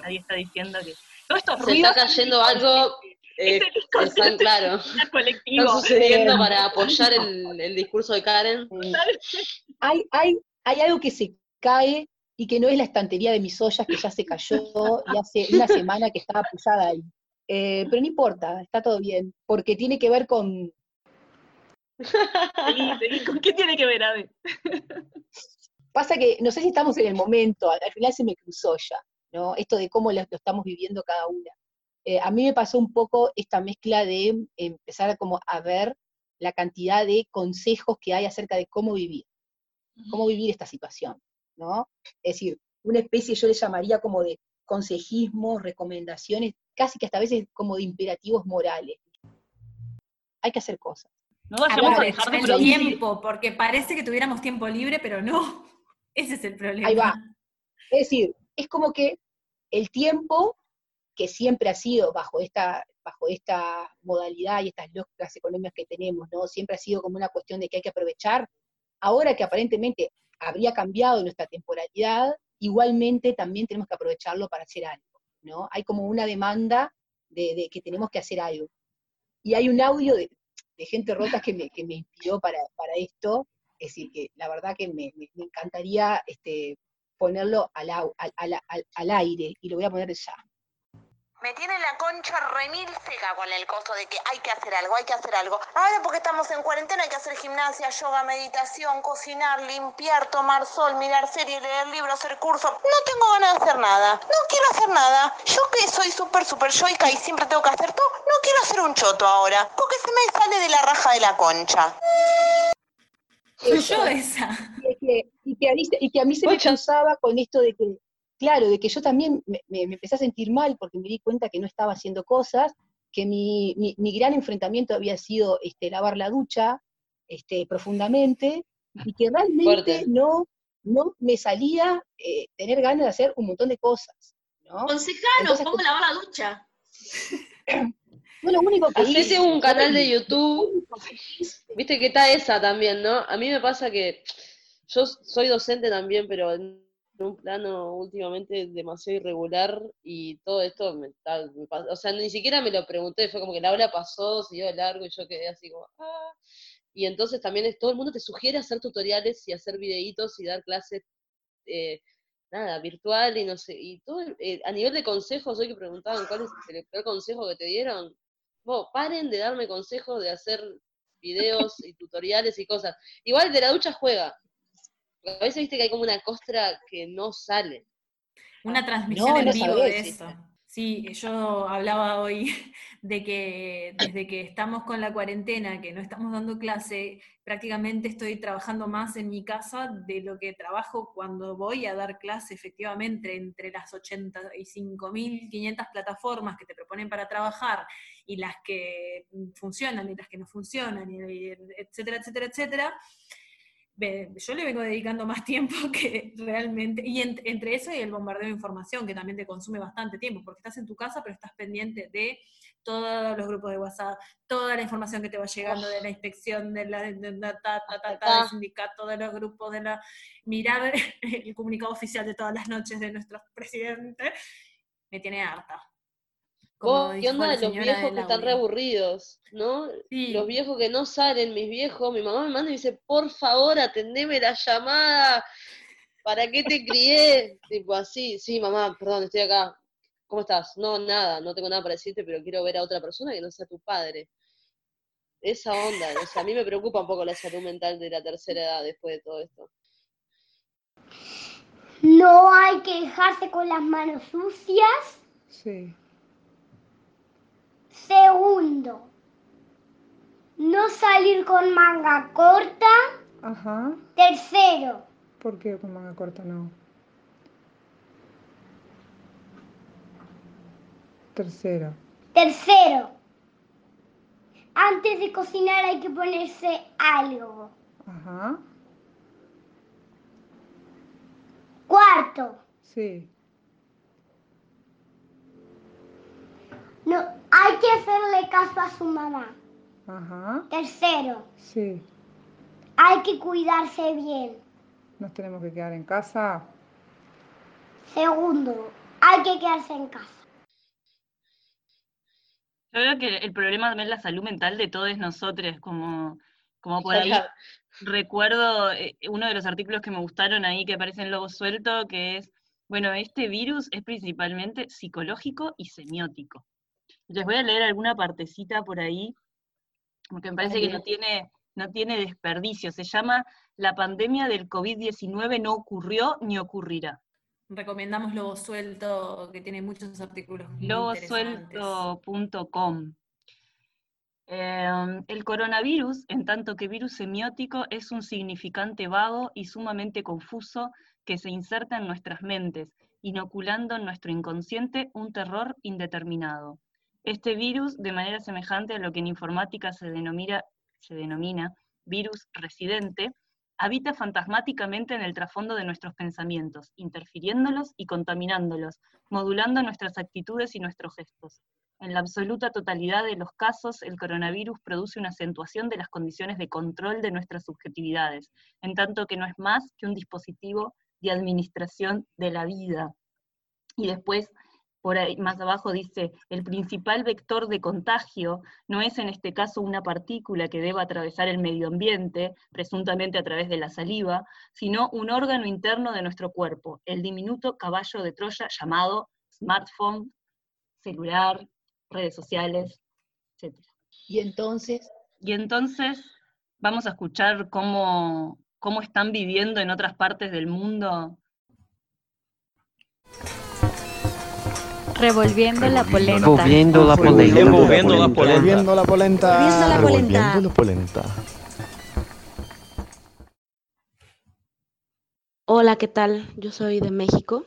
nadie está diciendo que todo esto Se está cayendo algo, eh, están, claro, colectivo. está sucediendo para apoyar el, el discurso de Karen. Hay, hay, hay algo que se cae y que no es la estantería de mis ollas que ya se cayó y hace una semana que estaba apoyada ahí. Eh, pero no importa, está todo bien, porque tiene que ver con, Seguí, seguí. ¿Con qué tiene que ver, Ade? Pasa que no sé si estamos en el momento, al al final se me cruzó ya, ¿no? Esto de cómo lo, lo estamos viviendo cada una. Eh, a mí me pasó un poco esta mezcla de empezar como a ver la cantidad de consejos que hay acerca de cómo vivir, cómo vivir esta situación, ¿no? Es decir, una especie yo le llamaría como de consejismos, recomendaciones, casi que hasta a veces como de imperativos morales. Hay que hacer cosas. No vayamos a dejar de el tiempo, porque parece que tuviéramos tiempo libre, pero no. Ese es el problema. Ahí va. Es decir, es como que el tiempo que siempre ha sido bajo esta, bajo esta modalidad y estas lógicas económicas que tenemos, ¿no? Siempre ha sido como una cuestión de que hay que aprovechar. Ahora que aparentemente habría cambiado nuestra temporalidad, igualmente también tenemos que aprovecharlo para hacer algo, ¿no? Hay como una demanda de, que tenemos que hacer algo. Y hay un audio de, gente rota que me, que me inspiró para, para esto, es decir, que la verdad que me, me- encantaría este, ponerlo al, al- al- al aire, y lo voy a poner ya. Me tiene la concha remil seca con el coso de que hay que hacer algo, hay que hacer algo. Ahora porque estamos en cuarentena hay que hacer gimnasia, yoga, meditación, cocinar, limpiar, tomar sol, mirar series, leer libros, hacer cursos. No tengo ganas de hacer nada. No quiero hacer nada. Yo que soy súper, súper yoica y siempre tengo que hacer todo, no quiero hacer un choto ahora. Porque se me sale de la raja de la concha. Soy yo esa. Y que, y que a mí, se- y que a mí se me cruzaba con esto de que, claro, de que yo también me, me- me empecé a sentir mal porque me di cuenta que no estaba haciendo cosas, que mi, mi- mi gran enfrentamiento había sido este, lavar la ducha este, profundamente, y que realmente no, no me salía eh, tener ganas de hacer un montón de cosas. ¿no? Aconsejanos Entonces, cómo lavar la ducha. Yo lo único que Hacete hice un canal de YouTube, viste que está esa también, ¿no? A mí me pasa que yo soy docente también, pero en un plano últimamente demasiado irregular y todo esto me o sea, ni siquiera me lo pregunté, fue como que la hora pasó, siguió de largo y yo quedé así como, ah. Y entonces también es, todo el mundo te sugiere hacer tutoriales y hacer videitos y dar clases eh, nada, virtual y no sé, y todo, eh, a nivel de consejos, hoy que preguntaban cuál es el peor consejo que te dieron, vos, paren de darme consejos de hacer videos y tutoriales y cosas. Igual de la ducha juega. A veces viste que hay como una costra que no sale. Una transmisión en vivo de eso. Sí, yo hablaba hoy de que desde que estamos con la cuarentena, que no estamos dando clase, prácticamente estoy trabajando más en mi casa de lo que trabajo cuando voy a dar clase, efectivamente, entre las 85.500 plataformas que te proponen para trabajar y las que funcionan y las que no funcionan, etcétera, etcétera, etcétera yo le vengo dedicando más tiempo que realmente, y entre eso y el bombardeo de información, que también te consume bastante tiempo, porque estás en tu casa, pero estás pendiente de todos los grupos de WhatsApp, toda la información que te va llegando de la inspección, de la, del sindicato, de los grupos, de la mirar el comunicado oficial de todas las noches de nuestros presidentes, me tiene harta. ¿Qué onda de los viejos que están reaburridos, no? Los viejos que no salen, mis viejos, mi mamá me manda y dice, por favor, atendeme la llamada, ¿para qué te crié? tipo así, sí, mamá, perdón, estoy acá. ¿Cómo estás? No, nada, no tengo nada para decirte, pero quiero ver a otra persona que no sea tu padre. Esa onda, o sea, a mí me preocupa un poco la salud mental de la tercera edad después de todo esto. No hay que dejarse con las manos sucias. Sí. Segundo, no salir con manga corta. Ajá. Tercero. ¿Por qué con manga corta no? Tercero. Tercero. Antes de cocinar hay que ponerse algo. Ajá. Cuarto. Sí. No, hay que hacerle caso a su mamá. Ajá. Tercero. Sí. Hay que cuidarse bien. ¿Nos tenemos que quedar en casa? Segundo, hay que quedarse en casa. Yo creo que el problema también es la salud mental de todos nosotros, como, como por ahí. Recuerdo eh, uno de los artículos que me gustaron ahí que aparece en Lobo Suelto, que es, bueno, este virus es principalmente psicológico y semiótico. Les voy a leer alguna partecita por ahí, porque me parece que no tiene, no tiene desperdicio. Se llama La pandemia del COVID-19 no ocurrió ni ocurrirá. Recomendamos Lobo Suelto, que tiene muchos artículos. Lobosuelto.com. Em, el coronavirus, en tanto que virus semiótico, es un significante vago y sumamente confuso que se inserta en nuestras mentes, inoculando en nuestro inconsciente un terror indeterminado. Este virus, de manera semejante a lo que en informática se denomina, virus residente, habita fantasmáticamente en el trasfondo de nuestros pensamientos, interfiriéndolos y contaminándolos, modulando nuestras actitudes y nuestros gestos. En la absoluta totalidad de los casos, el coronavirus produce una acentuación de las condiciones de control de nuestras subjetividades, en tanto que no es más que un dispositivo de administración de la vida. Y después por ahí más abajo dice, el principal vector de contagio no es en este caso una partícula que deba atravesar el medio ambiente, presuntamente a través de la saliva, sino un órgano interno de nuestro cuerpo, el diminuto caballo de Troya llamado smartphone, celular, redes sociales, etc. Y entonces... Y entonces vamos a escuchar cómo, cómo están viviendo en otras partes del mundo Revolviendo la polenta. Revolviendo la polenta. Revolviendo la polenta. Revolviendo la polenta. Revolviendo la polenta. Hola, ¿qué tal? Yo soy de México.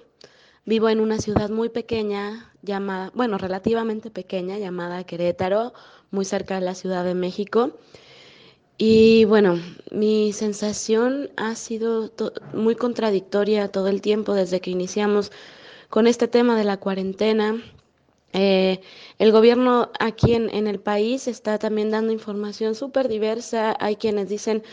Vivo en una ciudad muy pequeña, llamada, bueno, relativamente pequeña, llamada Querétaro, muy cerca de la Ciudad de México. Y bueno, mi sensación ha sido muy contradictoria todo el tiempo desde que iniciamos con este tema de la cuarentena. Eh, el gobierno aquí en, en, el país está también dando información súper diversa. Hay quienes dicen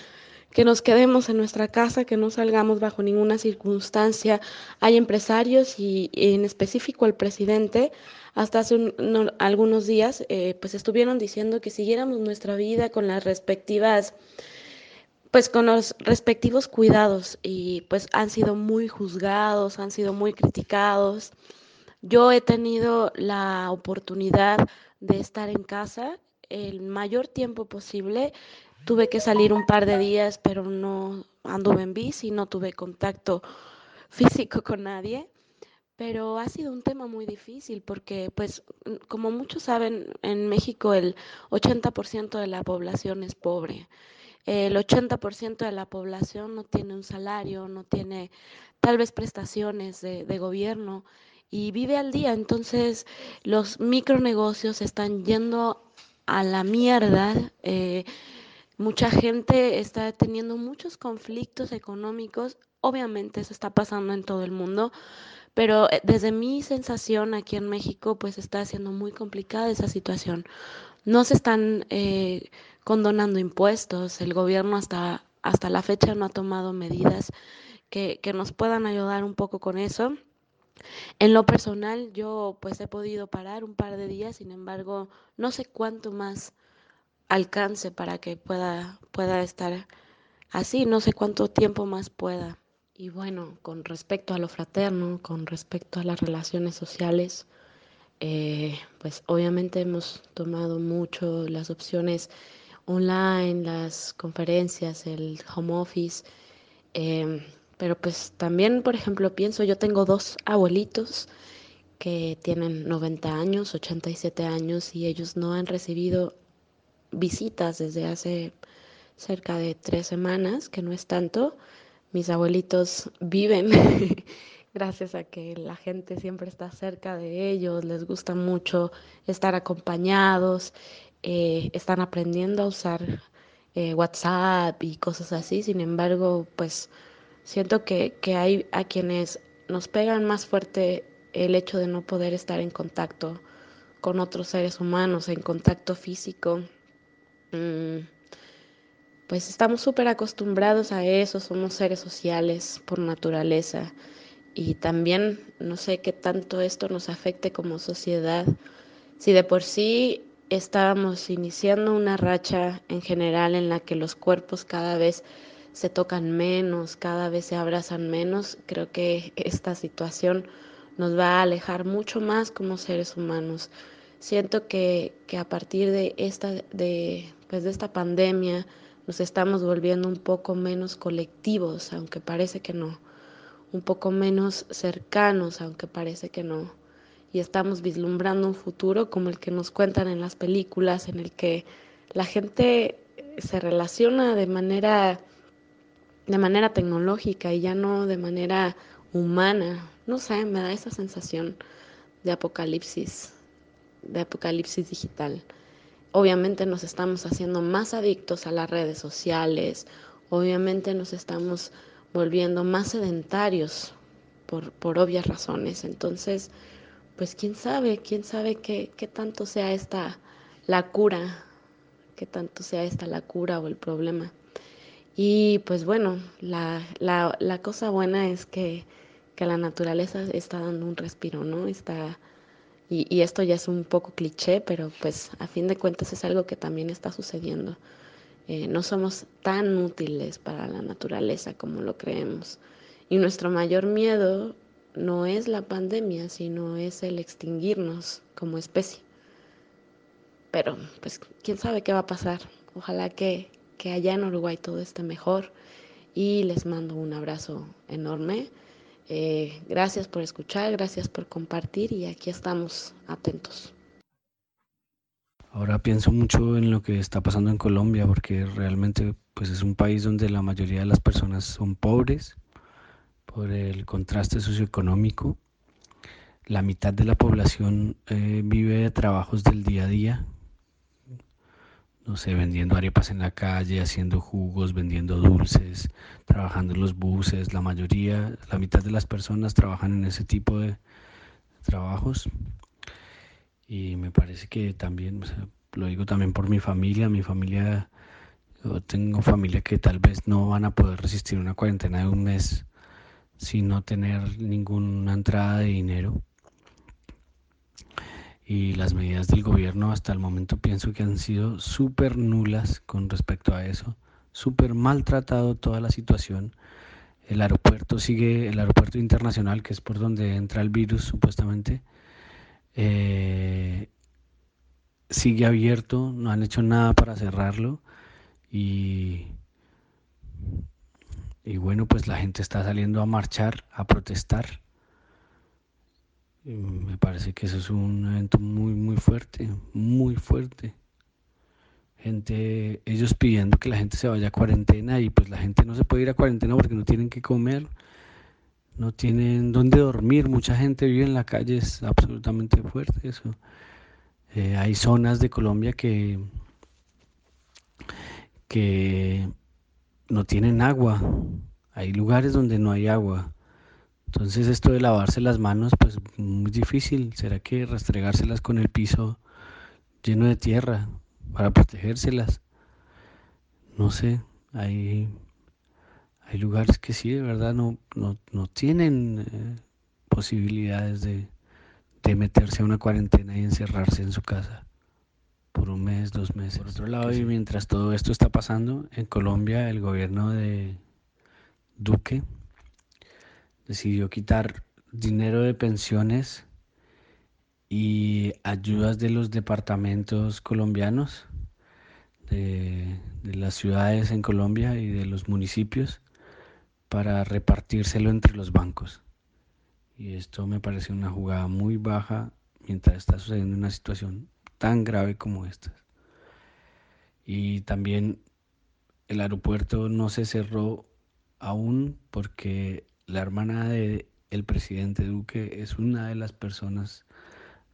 que nos quedemos en nuestra casa, que no salgamos bajo ninguna circunstancia. Hay empresarios y, en específico el presidente, hasta hace algunos días, eh, pues estuvieron diciendo que siguiéramos nuestra vida con las respectivas pues con los respectivos cuidados y pues han sido muy juzgados, han sido muy criticados. Yo he tenido la oportunidad de estar en casa el mayor tiempo posible. Tuve que salir un par de días, pero no anduve en bici, no tuve contacto físico con nadie. Pero ha sido un tema muy difícil porque, pues, como muchos saben, en México el 80% de la población es pobre. El 80% de la población no tiene un salario, no tiene tal vez prestaciones de, de gobierno y vive al día. Entonces, los micronegocios están yendo a la mierda. Eh, mucha gente está teniendo muchos conflictos económicos. Obviamente eso está pasando en todo el mundo, pero eh, desde mi sensación aquí en México, pues está siendo muy complicada esa situación. No se están eh, condonando impuestos, el gobierno hasta, hasta la fecha no ha tomado medidas que, que nos puedan ayudar un poco con eso. En lo personal, yo pues he podido parar un par de días, sin embargo, no sé cuánto más alcance para que pueda, pueda estar así, no sé cuánto tiempo más pueda. Y bueno, con respecto a lo fraterno, con respecto a las relaciones sociales, eh, pues obviamente hemos tomado mucho las opciones online, las conferencias, el home office. Em, pero pues también, por ejemplo, pienso, yo tengo dos abuelitos que tienen 90 años, 87 años y ellos no han recibido visitas desde hace cerca de tres semanas, que no es tanto. Mis abuelitos viven gracias a que la gente siempre está cerca de ellos, les gusta mucho estar acompañados, eh, están aprendiendo a usar eh, WhatsApp y cosas así. Sin embargo, pues Siento que, que hay a quienes nos pegan más fuerte el hecho de no poder estar en contacto con otros seres humanos, en contacto físico. Mm, pues estamos súper acostumbrados a eso, somos seres sociales por naturaleza y también no sé qué tanto esto nos afecte como sociedad. Si de por sí estábamos iniciando una racha en general en la que los cuerpos cada vez se tocan menos, cada vez se abrazan menos, creo que esta situación nos va a alejar mucho más como seres humanos. Siento que, que a partir de esta, de, pues de esta pandemia nos estamos volviendo un poco menos colectivos, aunque parece que no, un poco menos cercanos, aunque parece que no. Y estamos vislumbrando un futuro como el que nos cuentan en las películas, en el que la gente se relaciona de manera de manera tecnológica y ya no de manera humana. No sé, me da esa sensación de apocalipsis, de apocalipsis digital. Obviamente nos estamos haciendo más adictos a las redes sociales, obviamente nos estamos volviendo más sedentarios por, por obvias razones. Entonces, pues quién sabe, quién sabe qué, qué tanto sea esta la cura, qué tanto sea esta la cura o el problema. Y pues bueno, la, la, la cosa buena es que, que, la naturaleza está dando un respiro, ¿no? Está, y, y, esto ya es un poco cliché, pero pues a fin de cuentas es algo que también está sucediendo. Eh, no somos tan útiles para la naturaleza como lo creemos. Y nuestro mayor miedo no es la pandemia, sino es el extinguirnos como especie. Pero pues quién sabe qué va a pasar. Ojalá que, que allá en Uruguay todo esté mejor y les mando un abrazo enorme. Eh, gracias por escuchar, gracias por compartir y aquí estamos atentos. Ahora pienso mucho en lo que está pasando en Colombia porque realmente pues es un país donde la mayoría de las personas son pobres por el contraste socioeconómico. La mitad de la población eh, vive de trabajos del día a día, no sé, vendiendo arepas en la calle, haciendo jugos, vendiendo dulces, trabajando en los buses. La mayoría, la mitad de las personas trabajan en ese tipo de trabajos. Y me parece que también, lo digo también por mi familia, mi familia, yo tengo familia que tal vez no van a poder resistir una cuarentena de un mes sin no tener ninguna entrada de dinero y las medidas del gobierno hasta el momento pienso que han sido súper nulas con respecto a eso. súper maltratado toda la situación. El aeropuerto sigue, el aeropuerto internacional, que es por donde entra el virus supuestamente, eh, sigue abierto, no han hecho nada para cerrarlo y, y bueno, pues la gente está saliendo a marchar, a protestar. Me parece que eso es un evento muy, muy fuerte, muy fuerte gente, ellos pidiendo que la gente se vaya a cuarentena y pues la gente no se puede ir a cuarentena porque no tienen que comer, no tienen dónde dormir, mucha gente vive en la calle, es absolutamente fuerte eso. Eh, hay zonas de Colombia que, que no tienen agua, hay lugares donde no hay agua. Entonces esto de lavarse las manos, pues muy difícil. ¿Será que restregárselas con el piso lleno de tierra? para protegérselas. No sé, hay, hay lugares que sí, de verdad, no, no, no tienen eh, posibilidades de, de meterse a una cuarentena y encerrarse en su casa por un mes, dos meses. Por otro lado, y mientras todo esto está pasando, en Colombia el gobierno de Duque decidió quitar dinero de pensiones y ayudas de los departamentos colombianos, de, las ciudades en Colombia y de los municipios para repartírselo entre los bancos. Y esto me parece una jugada muy baja mientras está sucediendo una situación tan grave como esta. Y también el aeropuerto no se cerró aún porque la hermana de el presidente Duque es una de las personas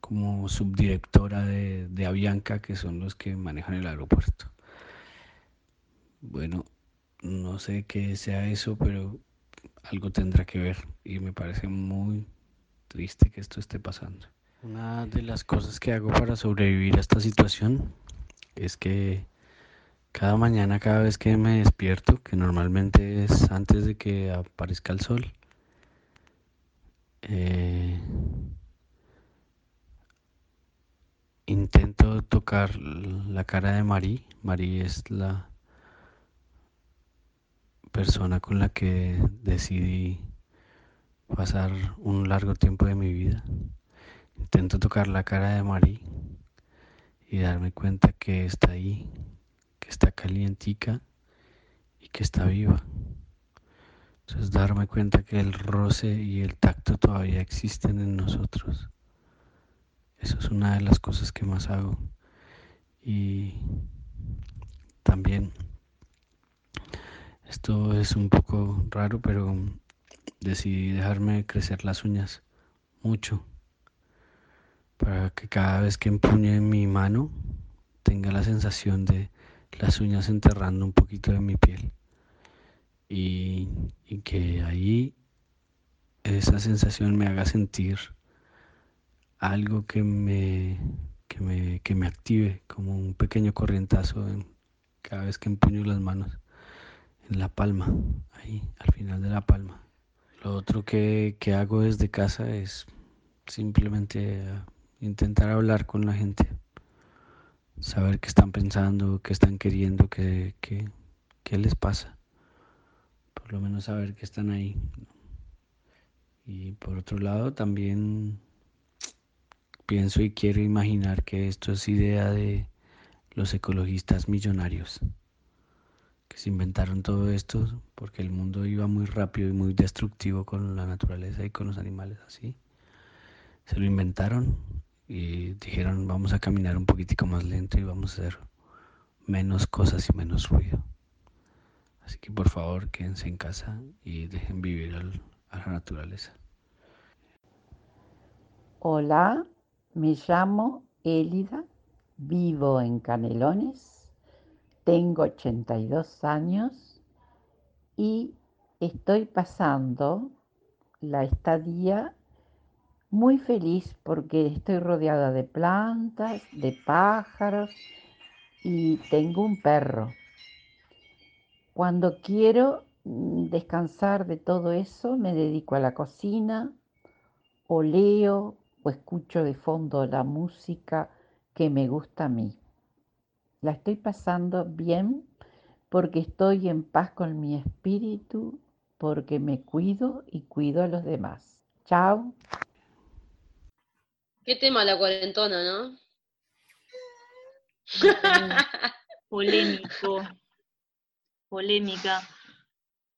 como subdirectora de, de Avianca, que son los que manejan el aeropuerto. Bueno, no sé qué sea eso, pero algo tendrá que ver y me parece muy triste que esto esté pasando. Una de las cosas que hago para sobrevivir a esta situación es que cada mañana, cada vez que me despierto, que normalmente es antes de que aparezca el sol, eh, intento tocar la cara de Marí. Marí es la persona con la que decidí pasar un largo tiempo de mi vida. Intento tocar la cara de Marí y darme cuenta que está ahí, que está calientica y que está viva. Entonces darme cuenta que el roce y el tacto todavía existen en nosotros. Eso es una de las cosas que más hago. Y también, esto es un poco raro, pero decidí dejarme crecer las uñas mucho para que cada vez que empuñe mi mano tenga la sensación de las uñas enterrando un poquito de mi piel y, que ahí esa sensación me haga sentir algo que me, que me, que me active como un pequeño corrientazo en, cada vez que empuño las manos en la palma, ahí, al final de la palma. Lo otro que, que hago desde casa es simplemente intentar hablar con la gente, saber qué están pensando, qué están queriendo, qué, qué, qué les pasa. Por lo menos saber que están ahí. Y por otro lado, también Pienso y quiero imaginar que esto es idea de los ecologistas millonarios que se inventaron todo esto porque el mundo iba muy rápido y muy destructivo con la naturaleza y con los animales así. Se lo inventaron y dijeron vamos a caminar un poquitico más lento y vamos a hacer menos cosas y menos ruido. Así que por favor quédense en casa y dejen vivir a la naturaleza. Hola, me llamo Elida, vivo en Canelones, tengo 82 años y estoy pasando la estadía muy feliz porque estoy rodeada de plantas, de pájaros y tengo un perro. Cuando quiero mm, descansar de todo eso, me dedico a la cocina o leo o escucho de fondo la música que me gusta a mí. La estoy pasando bien porque estoy en paz con mi espíritu, porque me cuido y cuido a los demás. Chao. Qué tema la cuarentona, ¿no? Polémico. Polémica.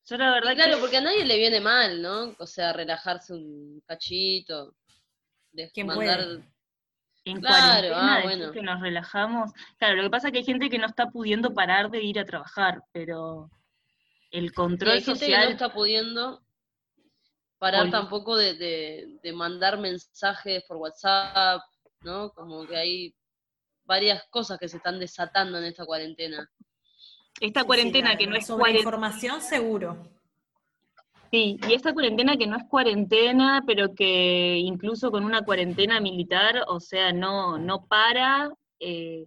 Yo la verdad Y claro, que- porque a nadie le viene mal, ¿no? O sea, relajarse un cachito, de ¿Quién mandar... puede? En Claro, cuarentena ah, bueno. que nos relajamos. Claro, lo que pasa es que hay gente que no está pudiendo parar de ir a trabajar, pero el Y control hay gente que social no está pudiendo parar tampoco de, de- de mandar mensajes por WhatsApp, ¿no? Como que hay varias cosas que se están desatando en esta cuarentena. esta cuarentena que no es cuarentena. información seguro. Sí, y esta cuarentena que no es cuarentena, pero que incluso con una cuarentena militar, o sea, no, no para eh,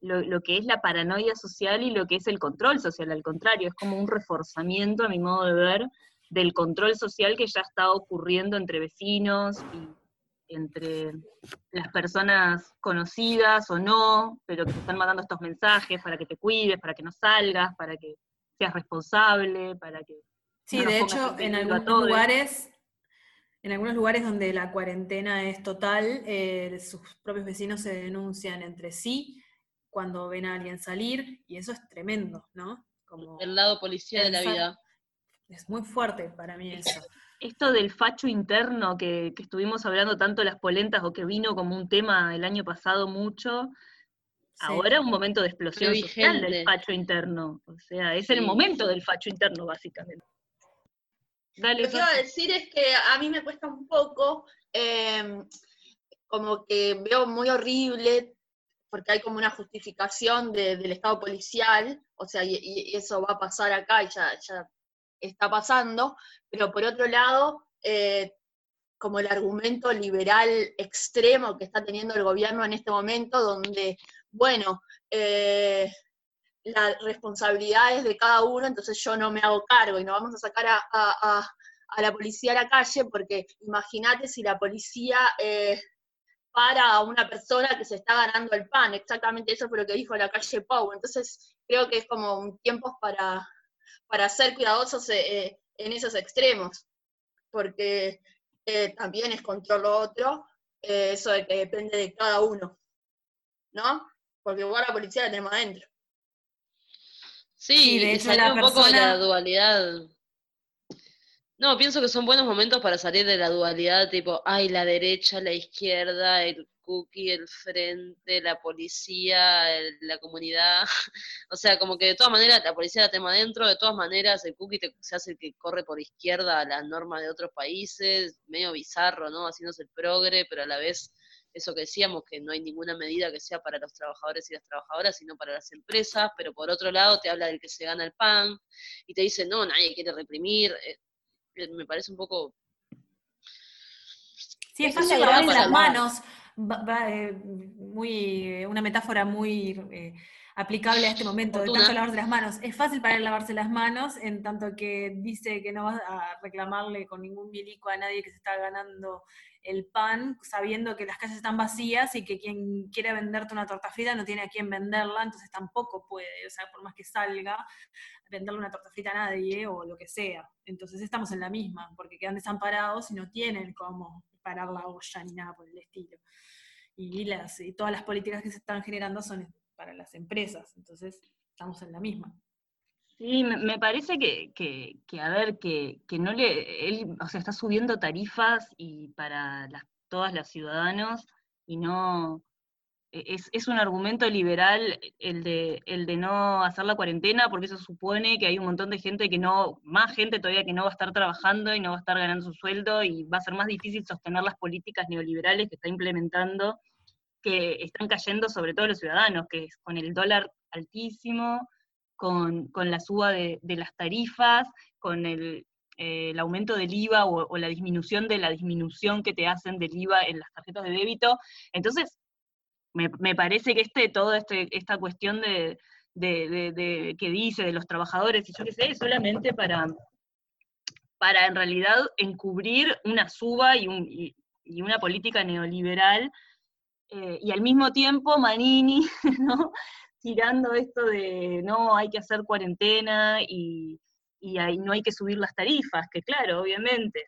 lo, lo que es la paranoia social y lo que es el control social, al contrario, es como un reforzamiento, a mi modo de ver, del control social que ya está ocurriendo entre vecinos y entre las personas conocidas o no, pero que te están mandando estos mensajes para que te cuides, para que no salgas, para que seas responsable, para que Sí, no de hecho, en algunos lugares, en algunos lugares donde la cuarentena es total, eh, sus propios vecinos se denuncian entre sí cuando ven a alguien salir, y eso es tremendo, ¿no? Como El lado policía de la vida. Es muy fuerte para mí eso. Esto del facho interno que, que estuvimos hablando tanto las polentas o que vino como un tema el año pasado mucho, ahora un momento de explosión social del facho interno. O sea, es el momento del facho interno, básicamente. Dale, Lo que iba a decir es que a mí me cuesta un poco, eh, como que veo muy horrible, porque hay como una justificación de- del Estado policial, o sea, y, y eso va a pasar acá y ya, ya está pasando, pero por otro lado, eh, como el argumento liberal extremo que está teniendo el gobierno en este momento, donde, bueno, eh, la responsabilidad es de cada uno, entonces yo no me hago cargo y no vamos a sacar a, la policía a la calle, porque imagínate si la policía eh, para a una persona que se está ganando el pan, exactamente eso fue lo que dijo la calle Pau, entonces creo que es como un tiempo para, para ser cuidadosos eh, eh, en esos extremos, porque eh, también es control lo otro, eh, eso de que depende de cada uno, ¿no? Porque igual la policía la tenemos adentro. Sí, Sí, de hecho, la un poco de la dualidad. No, pienso que son buenos momentos para salir de la dualidad, tipo, ay, la derecha, la izquierda, el cookie, el frente, la policía, el- la comunidad. O sea, como que de todas maneras la policía la tema adentro, de todas maneras el cookie te- se hace el que corre por izquierda a las normas de otros países, medio bizarro, ¿no? Haciéndose el progre, pero a la vez eso que decíamos, que no hay ninguna medida que sea para los trabajadores y las trabajadoras, sino para las empresas, pero por otro lado te habla del que se gana el pan y te dice, no, nadie quiere reprimir. Eh, me parece un poco... Sí, es fácil va para las manos. Va- va, eh, muy, eh, una metáfora muy eh, aplicable a este momento, de tanto lavarse las manos. Es fácil para él lavarse las manos, en tanto que dice que no vas a reclamarle con ningún milico a nadie que se está ganando el pan, sabiendo que las calles están vacías y que quien quiere venderte una torta frita no tiene a quién venderla, entonces tampoco puede, o sea, por más que salga, venderle una torta frita a nadie o lo que sea. Entonces estamos en la misma, porque quedan desamparados y no tienen cómo parar la olla ni nada por el estilo. Y, las, y todas las políticas que se están generando son para las empresas, entonces estamos en la misma. Sí, me, parece que, que, que, a ver, que, que no le, él, o sea, está subiendo tarifas y para las, todas las ciudadanos y no, e, es, es un argumento liberal el de, el de no hacer la cuarentena, porque eso supone que hay un montón de gente que no, más gente todavía que no va a estar trabajando y no va a estar ganando su sueldo y va a ser más difícil sostener las políticas neoliberales que está implementando, que están cayendo sobre todo los ciudadanos, que es con el dólar altísimo, con, con la suba de, de, las tarifas, con el, eh, aumento del IVA o, la disminución de la disminución que te hacen del IVA en las tarjetas de débito. Entonces, me, me parece que este, toda este, esta cuestión de, de, de, que dice de los trabajadores y yo qué sé, es solamente para, para en realidad encubrir una suba y, un, y una política neoliberal. Eh, y al mismo tiempo Manini, ¿no? Girando esto de no, hay que hacer cuarentena y, y ahí no hay que subir las tarifas, que claro, obviamente.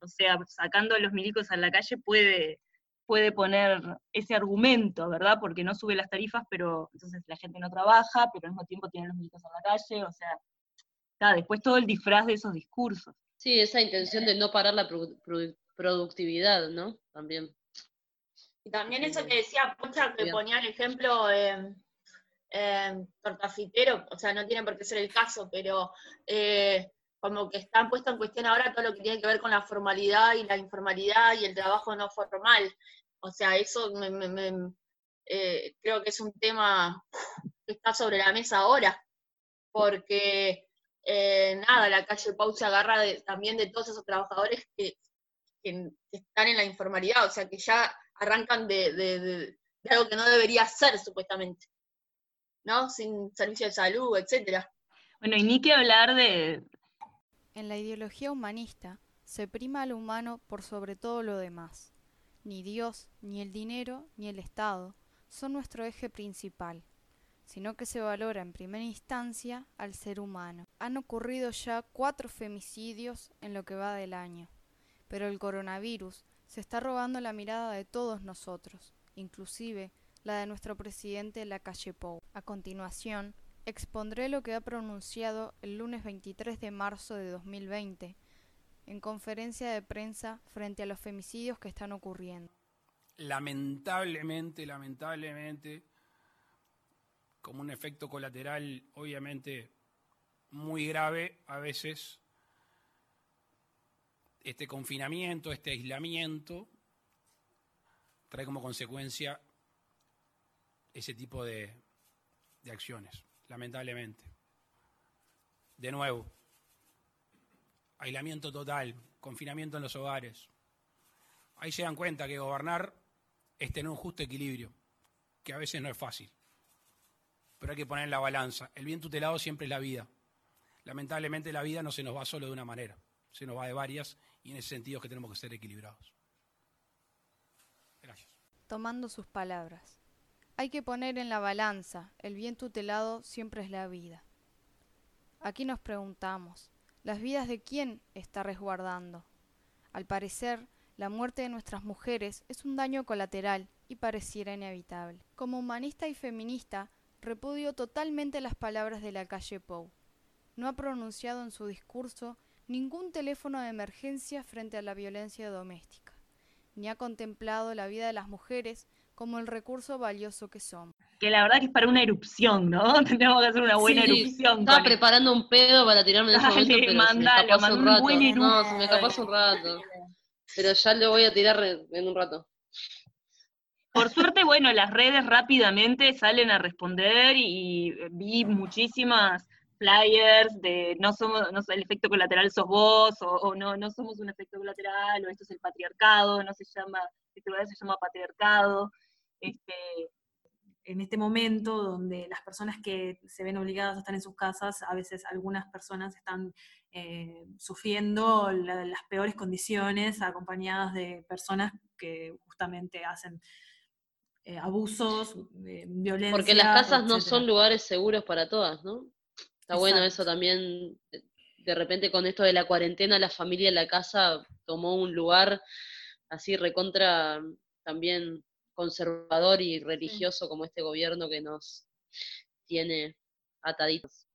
O sea, sacando a los milicos a la calle puede, puede poner ese argumento, ¿verdad? Porque no sube las tarifas, pero entonces la gente no trabaja, pero al mismo tiempo tiene los milicos en la calle, o sea, está, después todo el disfraz de esos discursos. Sí, esa intención de no parar la produ- produ- productividad, ¿no? También. Y también eso que decía Pocha, que ponía el ejemplo eh, eh, tortafitero, o sea, no tiene por qué ser el caso, pero eh, como que están puesto en cuestión ahora todo lo que tiene que ver con la formalidad y la informalidad y el trabajo no formal. O sea, eso me- me- me- eh, creo que es un tema que está sobre la mesa ahora, porque eh, nada, la calle Pau se agarra de- también de todos esos trabajadores que, están en la informalidad, o sea, que ya arrancan de algo que no debería ser, supuestamente, ¿no? Sin servicio de salud, etcétera. Bueno, y ni que hablar de, En la ideología humanista se prima al humano por sobre todo lo demás. Ni Dios, ni el dinero, ni el Estado son nuestro eje principal, sino que se valora en primera instancia al ser humano. Han ocurrido ya cuatro femicidios en lo que va del año, pero el coronavirus se está robando la mirada de todos nosotros, inclusive la de nuestro presidente Lacalle Pou. A continuación, expondré lo que ha pronunciado el lunes 23 de marzo de 2020 en conferencia de prensa frente a los femicidios que están ocurriendo. lamentablemente, lamentablemente, como un efecto colateral, obviamente, muy grave, a veces, este confinamiento, este aislamiento, trae como consecuencia ese tipo de, de acciones, lamentablemente. De nuevo, aislamiento total, confinamiento en los hogares. Ahí se dan cuenta que gobernar es tener un justo equilibrio, que a veces no es fácil. Pero hay que poner en la balanza. El bien tutelado siempre es la vida. Lamentablemente la vida no se nos va solo de una manera, se nos va de varias y en ese sentido es que tenemos que ser equilibrados. Gracias. Tomando sus palabras. Hay que poner en la balanza, el bien tutelado siempre es la vida. Aquí nos preguntamos, ¿las vidas de quién está resguardando? Al parecer, la muerte de nuestras mujeres es un daño colateral y pareciera inevitable. Como humanista y feminista, repudio totalmente las palabras de la calle Pou. No ha pronunciado en su discurso ningún teléfono de emergencia frente a la violencia doméstica, ni ha contemplado la vida de las mujeres como el recurso valioso que son. que la verdad que es para una erupción, ¿no? Tendríamos que hacer una buena Sí, erupción. Estaba con preparando un pedo para tirarme en ese Dale, momento, pero mandalo, se me escapó un rato. buen No, se me escapó hace un rato. Pero ya le voy a tirar en un rato. Por suerte, bueno, las redes rápidamente salen a responder y vi muchísimas flyers de no somos, no el efecto colateral sos vos, o, o no, no somos un efecto colateral, o esto es el patriarcado, no se llama, este lugar se llama patriarcado. Este, en este momento donde las personas que se ven obligadas a estar en sus casas, a veces algunas personas están eh, sufriendo la- las peores condiciones acompañadas de personas que justamente hacen eh, abusos, eh, violencia. Porque las casas no son lugares seguros para todas, ¿no? Está bueno eso también. De repente con esto de la cuarentena, la familia en la casa tomó un lugar así recontra también conservador y religioso como este gobierno que nos tiene ataditos.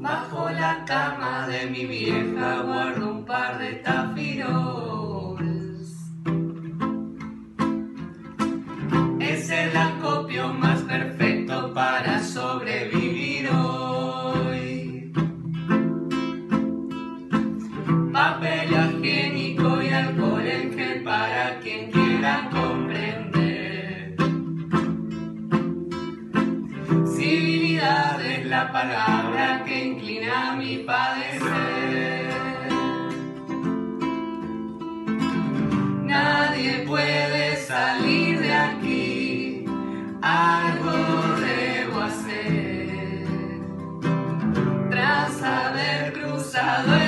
Bajo la cama de mi vieja guardo un par de tafirols. palabra que inclina mi padecer. Nadie puede salir de aquí, algo debo hacer. Tras haber cruzado el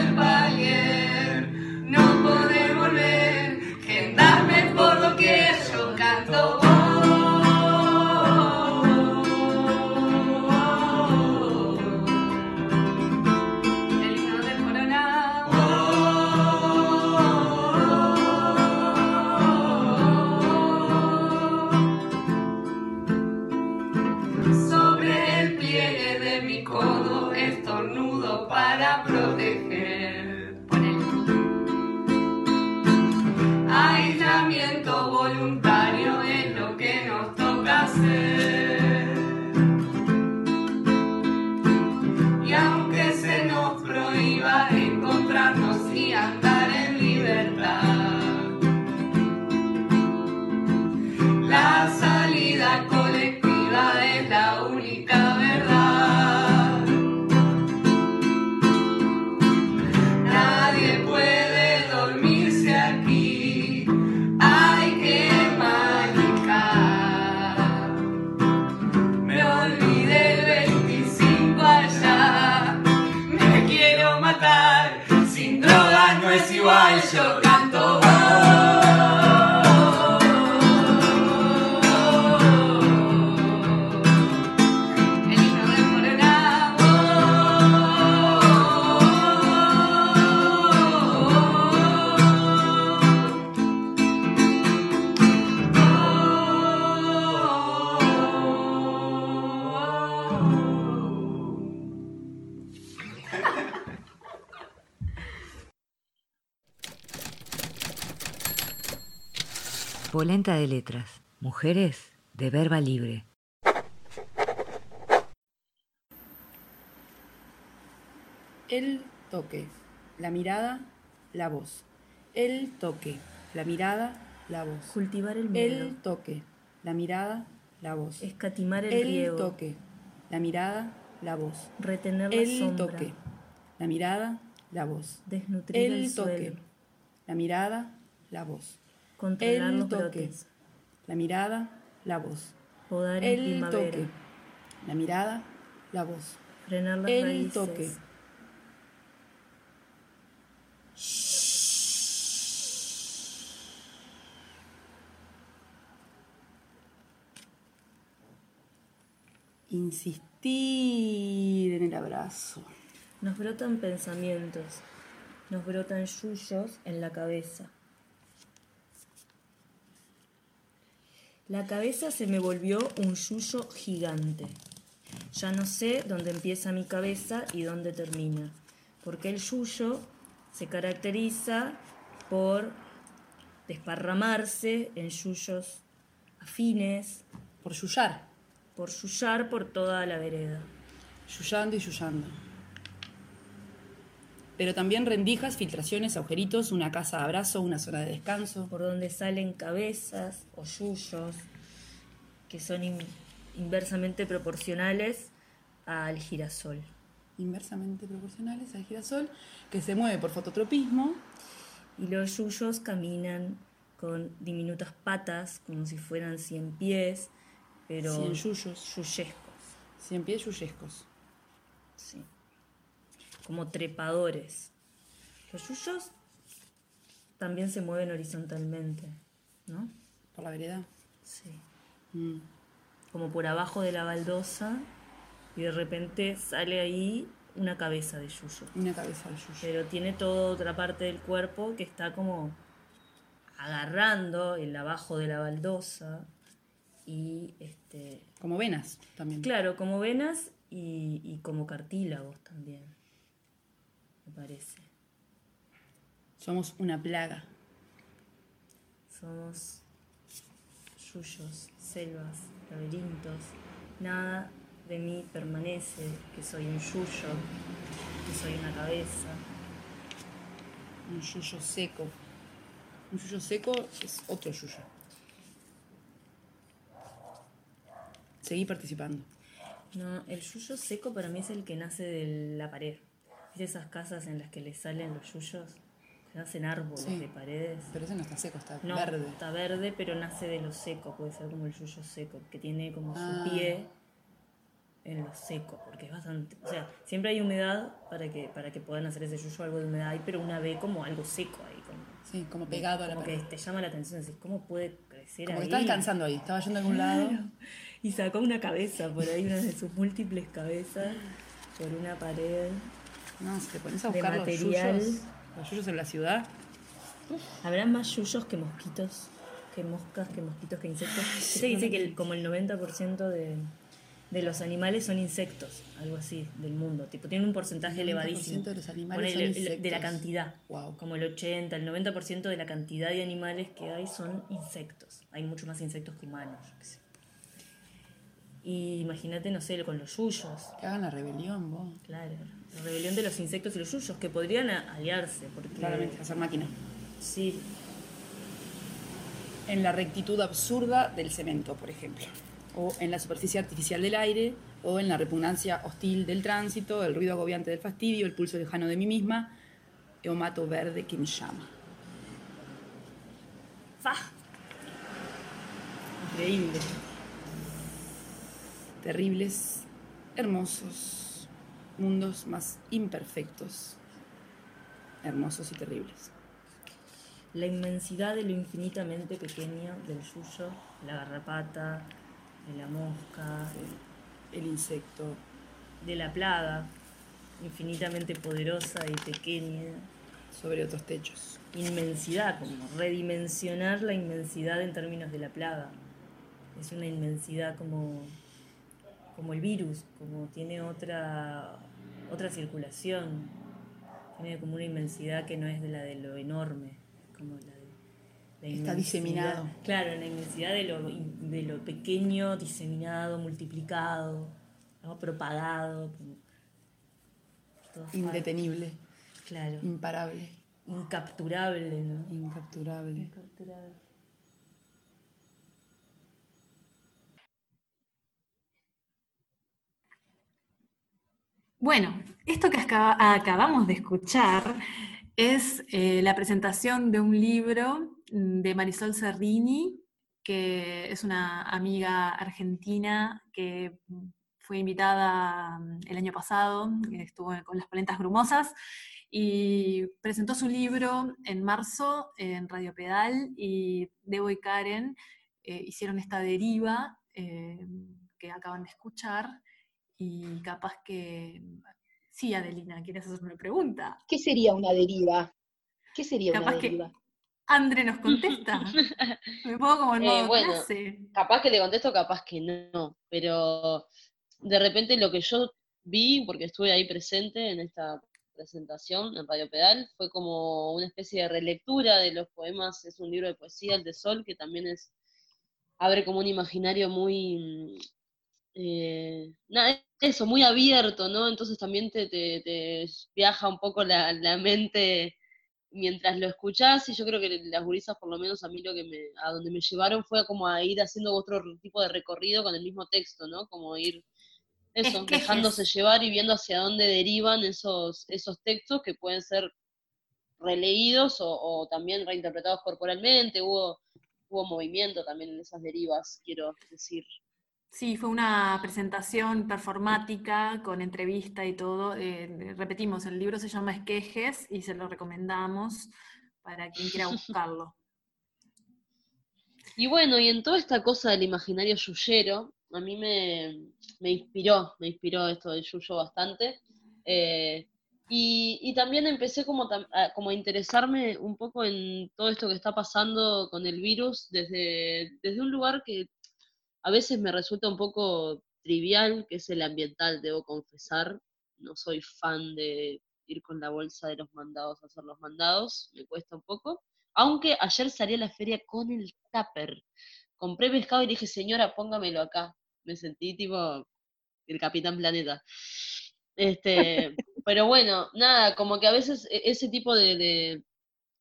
Mujeres de verba libre. El toque, la mirada, la voz. El toque, la mirada, la voz. Cultivar el miedo. El toque, la mirada, la voz. Escatimar el El riego. toque, la mirada, la voz. Retener la El sombra. toque, la mirada, la voz. Desnutrir el, El toque, suelo. la mirada, la voz. Controlar el los toque, brotes. La mirada, la voz. Podar en el primavera. toque, la mirada, la voz. Frenar las el raíces. toque. Insistir en el abrazo. Nos brotan pensamientos, nos brotan yuyos en la cabeza. La cabeza se me volvió un yuyo gigante. Ya no sé dónde empieza mi cabeza y dónde termina, porque el yuyo se caracteriza por desparramarse en yuyos afines. Por yuyar. Por yuyar por toda la vereda. Yuyando y yuyando. Pero también rendijas, filtraciones, agujeritos, una casa de abrazo, una zona de descanso. Por donde salen cabezas o yuyos que son in- inversamente proporcionales al girasol. Inversamente proporcionales al girasol, que se mueve por fototropismo. Y los yuyos caminan con diminutas patas, como si fueran cien pies, pero Cien yuyos. yuyescos. Cien pies yuyescos. Sí. Como trepadores. Los yuyos también se mueven horizontalmente, ¿no? Por la vereda. Sí. Mm. Como por abajo de la baldosa y de repente sale ahí una cabeza de yuyo. Una cabeza de yuyo. Pero tiene toda otra parte del cuerpo que está como agarrando el abajo de la baldosa y este Como venas también. claro como venas y, y como cartílagos también me parece Somos una plaga. somos yuyos selvas laberintos nada de mí permanece que soy un yuyo que soy una cabeza Un yuyo seco. Un yuyo seco es otro yuyo. Seguí participando. No, el yuyo seco para mí es el que nace de la pared. ¿Viste esas casas en las que le salen los yuyos? Que nacen árboles Sí. de paredes. Pero ese no está seco, está No, verde. está verde, pero nace de lo seco. Puede ser como el yuyo seco, que tiene como Ah. su pie en lo seco, porque es bastante... O sea, siempre hay humedad para que, para que puedan hacer ese yuyo, algo de humedad ahí, pero una ve como algo seco ahí. Como, Sí, como pegado a la como que pared. te llama la atención, decís, ¿cómo puede crecer Como ahí? está descansando ahí, estaba yendo a algún lado. Claro. Y sacó una cabeza por ahí, una de sus múltiples cabezas, por una pared. No, si te pones a de buscar los material. yuyos, los yuyos en la ciudad. Habrá más yuyos que mosquitos, que moscas, que mosquitos, que insectos. Viste que dice que el- como el 90% de, de los animales son insectos, algo así, del mundo. Tipo, tienen un porcentaje El 90% elevadísimo. de los animales Ponele, son el- de la insectos. cantidad. Como el 80, el 90% de la cantidad de animales que hay son insectos. Hay mucho más insectos que humanos. yo qué sé. Y imagínate, no sé, con los yuyos. Que hagan la rebelión, vos. Claro, la rebelión de los insectos y los yuyos, que podrían aliarse. Porque, Claramente, hacer máquina. Sí, En la rectitud absurda del cemento, por ejemplo. O en la superficie artificial del aire, o en la repugnancia hostil del tránsito, el ruido agobiante del fastidio, el pulso lejano de mí misma, o mato verde que me llama. ¡Fa! Increíble. Terribles, hermosos, mundos más imperfectos, hermosos y terribles. La inmensidad de lo infinitamente pequeño del yuyo, la garrapata, de la mosca, el insecto, de la plaga, infinitamente poderosa y pequeña. Sobre otros techos. Inmensidad, como redimensionar la inmensidad en términos de la plaga. Es una inmensidad como, como el virus, como tiene otra, otra circulación. Tiene como una inmensidad que no es de la de lo enorme, como la de la Está diseminado. Claro, la inmensidad de lo, de lo pequeño, diseminado, multiplicado, ¿no? propagado. Indetenible, Claro. imparable, Incapturable, ¿no? incapturable. Incapturable. Bueno, esto que acaba- acabamos de escuchar es eh, la presentación de un libro de Marisol Serrini, que es una amiga argentina que fue invitada mm, el año pasado, estuvo con las polentas grumosas, y presentó su libro en marzo en Radio Pedal, y Debo y Karen eh, hicieron esta deriva eh, que acaban de escuchar, y capaz que... Sí, Adelina, ¿quieres hacer una pregunta? ¿Qué sería una deriva? ¿Qué sería Capaz una que deriva? Andre nos contesta. Me pongo como en Eh, modo bueno, clase. capaz que le contesto, capaz que no, pero de repente lo que yo vi, porque estuve ahí presente en esta presentación en Radio Pedal, fue como una especie de relectura de los poemas, es un libro de poesía, el de Sol, que también es, abre como un imaginario muy, eh, nada, eso, muy abierto, ¿no? Entonces también te, te- te viaja un poco la, la mente mientras lo escuchás, y yo creo que las gurisas, por lo menos a mí lo que me, a donde me llevaron fue como a ir haciendo otro tipo de recorrido con el mismo texto, ¿no? Como ir eso, Esquejes. dejándose llevar y viendo hacia dónde derivan esos, esos textos que pueden ser releídos o, o también reinterpretados corporalmente, hubo, hubo movimiento también en esas derivas, quiero decir. Sí, fue una presentación performática con entrevista y todo. eh, repetimos, el libro se llama Esquejes y se lo recomendamos para quien quiera buscarlo. Y bueno, y en toda esta cosa del imaginario yuyero, a mí me, me inspiró, me inspiró esto del yuyo bastante. eh, y, y también empecé como, a, como a interesarme un poco en todo esto que está pasando con el virus desde, desde un lugar que a veces me resulta un poco trivial, que es el ambiental, debo confesar. No soy fan de ir con la bolsa de los mandados a hacer los mandados, me cuesta un poco. Aunque ayer salí a la feria con el tupper. Compré pescado y dije, señora, póngamelo acá. Me sentí tipo el Capitán Planeta. Este, pero bueno, nada, como que a veces e- ese tipo de, de-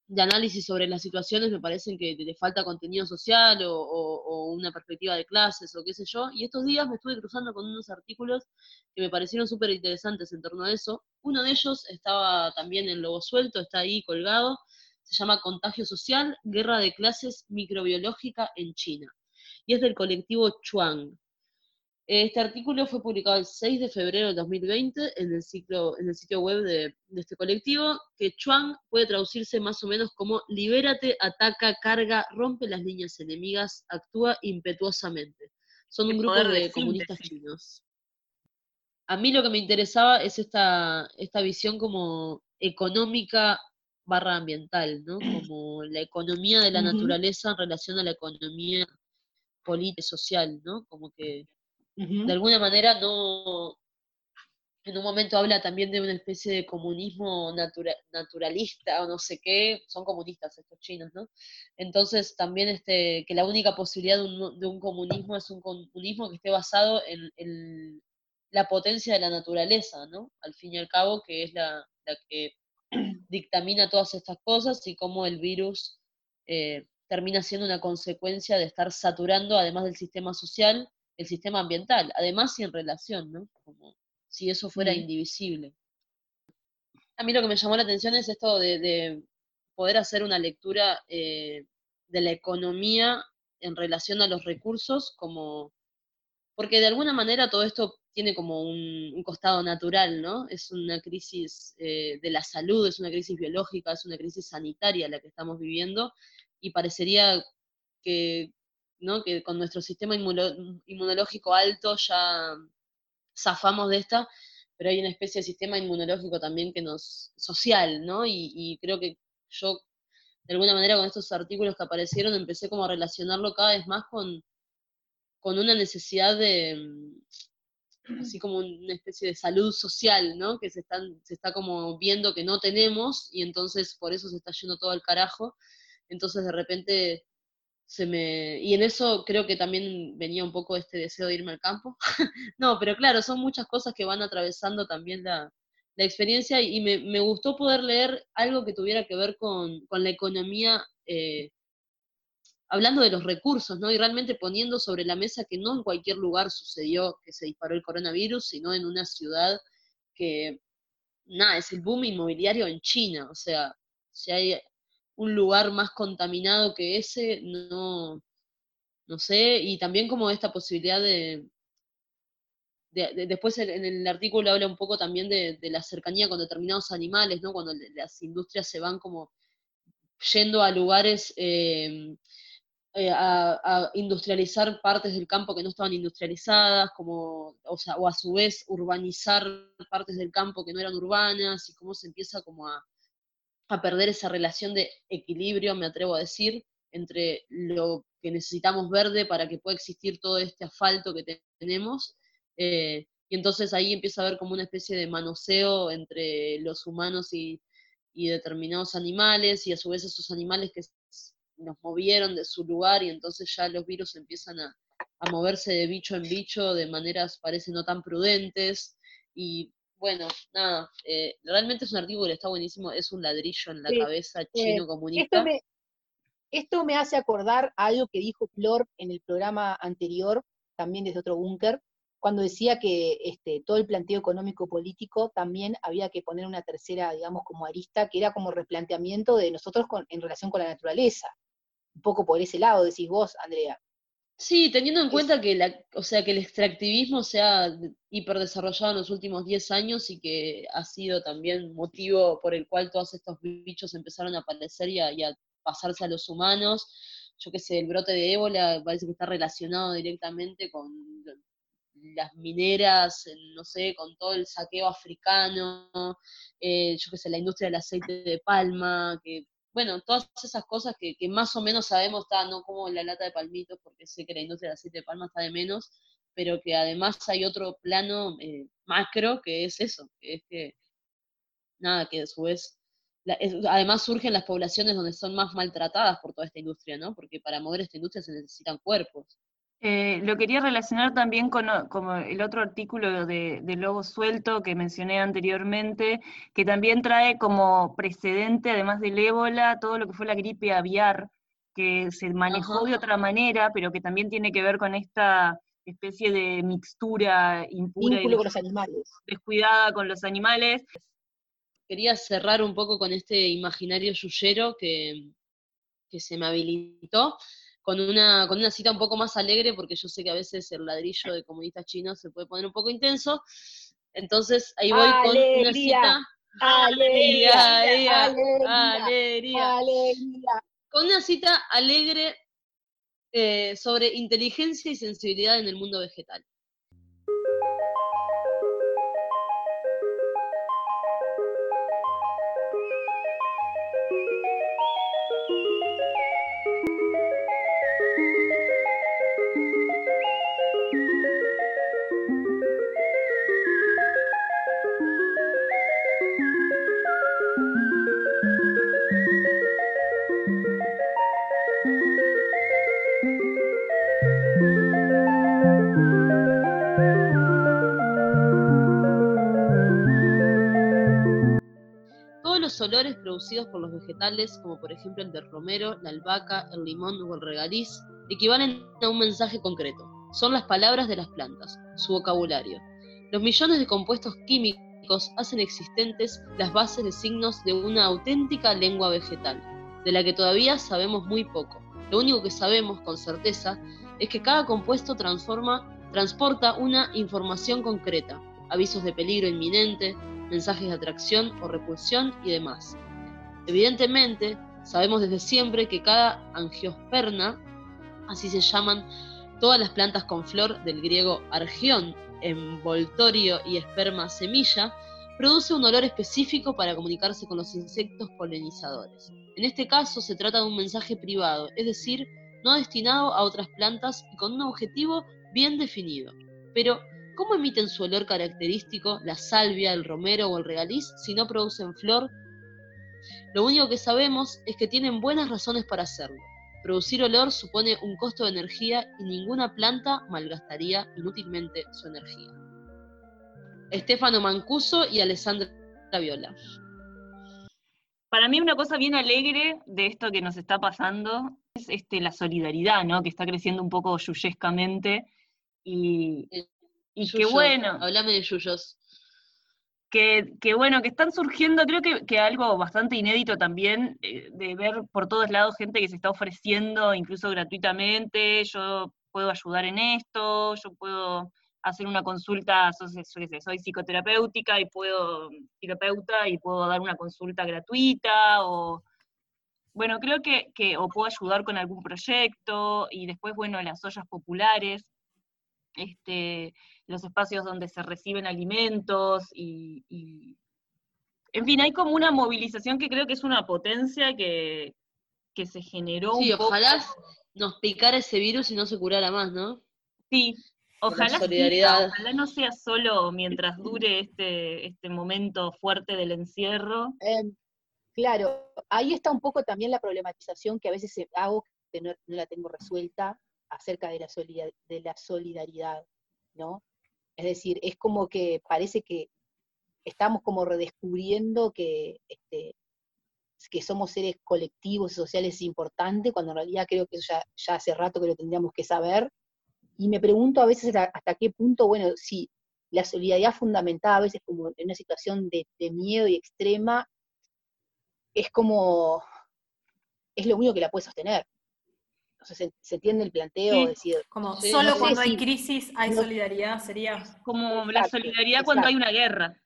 de análisis sobre las situaciones me parecen que le falta contenido social o, o- o una perspectiva de clases o qué sé yo. Y estos días me estuve cruzando con unos artículos que me parecieron súper interesantes en torno a eso. Uno de ellos estaba también en Lobo Suelto, está ahí colgado. Se llama Contagio Social, Guerra de Clases Microbiológica en China. Y es del colectivo Chuang. Este artículo fue publicado el 6 de febrero del 2020 en el, ciclo, en el sitio web de, de este colectivo, que Chuang puede traducirse más o menos como libérate, ataca, carga, rompe las líneas enemigas, actúa impetuosamente. Son un El grupo de, de comunistas chinos. A mí lo que me interesaba es esta, esta visión como económica barra ambiental, ¿no? Como la economía de la naturaleza en relación a la economía política y social, ¿no? Como que de alguna manera no, en un momento habla también de una especie de comunismo natura- naturalista o no sé qué, son comunistas estos chinos, ¿no? Entonces también este, que la única posibilidad de un, de un comunismo es un comunismo que esté basado en, en la potencia de la naturaleza, ¿no? Al fin y al cabo, que es la, la que dictamina todas estas cosas y cómo el virus eh, termina siendo una consecuencia de estar saturando, además del sistema social, el sistema ambiental, además en relación, ¿no? Como si eso fuera Mm. indivisible. A mí lo que me llamó la atención es esto de, de poder hacer una lectura eh, de la economía en relación a los recursos, como porque de alguna manera todo esto tiene como un, un costado natural, ¿no? Es una crisis eh, de la salud, es una crisis biológica, es una crisis sanitaria la que estamos viviendo, y parecería que, ¿no? que con nuestro sistema inmuno- inmunológico alto ya zafamos de esta, pero hay una especie de sistema inmunológico también que nos, social, ¿no? Y, y creo que yo, de alguna manera, con estos artículos que aparecieron, empecé como a relacionarlo cada vez más con, con una necesidad de, mm, así como una especie de salud social, ¿no? Que se, están, se está como viendo que no tenemos y entonces por eso se está yendo todo al carajo. Entonces de repente se me... Y en eso creo que también venía un poco este deseo de irme al campo. no, pero claro, son muchas cosas que van atravesando también la, la experiencia y me, me gustó poder leer algo que tuviera que ver con, con la economía, eh, hablando de los recursos, ¿no? Y realmente poniendo sobre la mesa que no en cualquier lugar sucedió que se disparó el coronavirus, sino en una ciudad que, nada, es el boom inmobiliario en China, o sea, si hay un lugar más contaminado que ese, no, no sé, y también como esta posibilidad de, de- de- después en el artículo habla un poco también de, la cercanía con determinados animales, ¿no? Cuando las industrias se van como yendo a lugares eh, eh, a, a industrializar partes del campo que no estaban industrializadas, como, o sea, o a su vez urbanizar partes del campo que no eran urbanas, y cómo se empieza como a, a perder esa relación de equilibrio, me atrevo a decir, entre lo que necesitamos verde para que pueda existir todo este asfalto que te- tenemos. eh, y entonces ahí empieza a haber como una especie de manoseo entre los humanos y, y determinados animales, y a su vez esos animales que nos movieron de su lugar, y entonces ya los virus empiezan a, a moverse de bicho en bicho de maneras parece no tan prudentes. Y bueno, nada, eh, realmente es un artículo que está buenísimo, es un ladrillo en la Sí, cabeza eh, chino esto, comunista. me, esto me hace acordar a algo que dijo Flor en el programa anterior, también desde otro búnker, cuando decía que este, todo el planteo económico político también había que poner una tercera, digamos, como arista, que era como replanteamiento de nosotros con- en relación con la naturaleza. Un poco por ese lado, decís vos, Andrea. Sí, teniendo en cuenta que la, o sea, que el extractivismo se ha de- hiperdesarrollado en los últimos 10 años y que ha sido también motivo por el cual todos estos bichos empezaron a aparecer y a, y a pasarse a los humanos. Yo qué sé, el brote de ébola parece que está relacionado directamente con las mineras, no sé, con todo el saqueo africano, eh, yo qué sé, la industria del aceite de palma, que bueno, todas esas cosas que, que más o menos sabemos, está, no como la lata de palmitos, porque sé que la industria del aceite de palma está de menos, pero que además hay otro plano eh, macro que es eso, que es que, nada, que a su vez, la- es- además surgen las poblaciones donde son más maltratadas por toda esta industria, ¿no? Porque para mover esta industria se necesitan cuerpos. Eh, lo quería relacionar también con como el otro artículo de, de Lobo Suelto que mencioné anteriormente, que también trae como precedente, además del ébola, todo lo que fue la gripe aviar, que se manejó de otra manera, pero que también tiene que ver con esta especie de mixtura impura y con los animales. descuidada con los animales. Quería cerrar un poco con este imaginario yuyero que, que se me habilitó, con una, con una cita un poco más alegre, porque yo sé que a veces el ladrillo de comunistas chinos se puede poner un poco intenso. Entonces ahí voy con una cita. alegría, alegría, alegría, alegría. alegría. Con una cita alegre eh, sobre inteligencia y sensibilidad en el mundo vegetal. Los olores producidos por los vegetales, como por ejemplo el del romero, la albahaca, el limón o el regaliz, equivalen a un mensaje concreto. Son las palabras de las plantas, su vocabulario. Los millones de compuestos químicos hacen existentes las bases de signos de una auténtica lengua vegetal, de la que todavía sabemos muy poco. Lo único que sabemos con certeza es que cada compuesto transporta una información concreta, avisos de peligro inminente, mensajes de atracción o repulsión y demás. Evidentemente, sabemos desde siempre que cada angiosperna, así se llaman todas las plantas con flor del griego argión, envoltorio y esperma semilla, produce un olor específico para comunicarse con los insectos polinizadores. En este caso se trata de un mensaje privado, es decir, no destinado a otras plantas y con un objetivo bien definido. Pero, ¿cómo emiten su olor característico la salvia, el romero o el regaliz si no producen flor? Lo único que sabemos es que tienen buenas razones para hacerlo. Producir olor supone un costo de energía y ninguna planta malgastaría inútilmente su energía. Estefano Mancuso y Alessandra Viola. Para mí una cosa bien alegre de esto que nos está pasando es este, la solidaridad, ¿no? Que está creciendo un poco yuyescamente y, y qué bueno. Hablame de yuyos. que, que bueno, que están surgiendo, creo que, que algo bastante inédito también, eh, de ver por todos lados gente que se está ofreciendo, incluso gratuitamente, yo puedo ayudar en esto, yo puedo hacer una consulta, so- so- yo qué sé, soy psicoterapéutica y puedo, terapeuta y puedo dar una consulta gratuita, o bueno, creo que, que o puedo ayudar con algún proyecto, y después, bueno, las ollas populares, este, los espacios donde se reciben alimentos y, y- en fin, hay como una movilización que creo que es una potencia que, que se generó Sí, un poco. ojalá nos picara ese virus y no se curara más, ¿no? Sí, ojalá ojalá no sea solo mientras dure este, este momento fuerte del encierro. Em, claro, ahí está un poco también la problematización que a veces hago, que no, no la tengo resuelta, acerca de la, de la solidaridad, ¿no? Es decir, es como que parece que estamos como redescubriendo que, este, que somos seres colectivos y sociales importantes, cuando en realidad creo que eso ya, hace rato que lo tendríamos que saber. Y me pregunto a veces hasta, qué punto, bueno, si la solidaridad fundamentada a veces como en una situación de miedo y extrema, es como, es lo único que la puede sostener. No sé, ¿se, se entiende el planteo? Sí, Es decir, Como Sí, solo no sé cuando hay si- crisis hay no- solidaridad, sería. Como la Exacto, solidaridad cuando hay una guerra.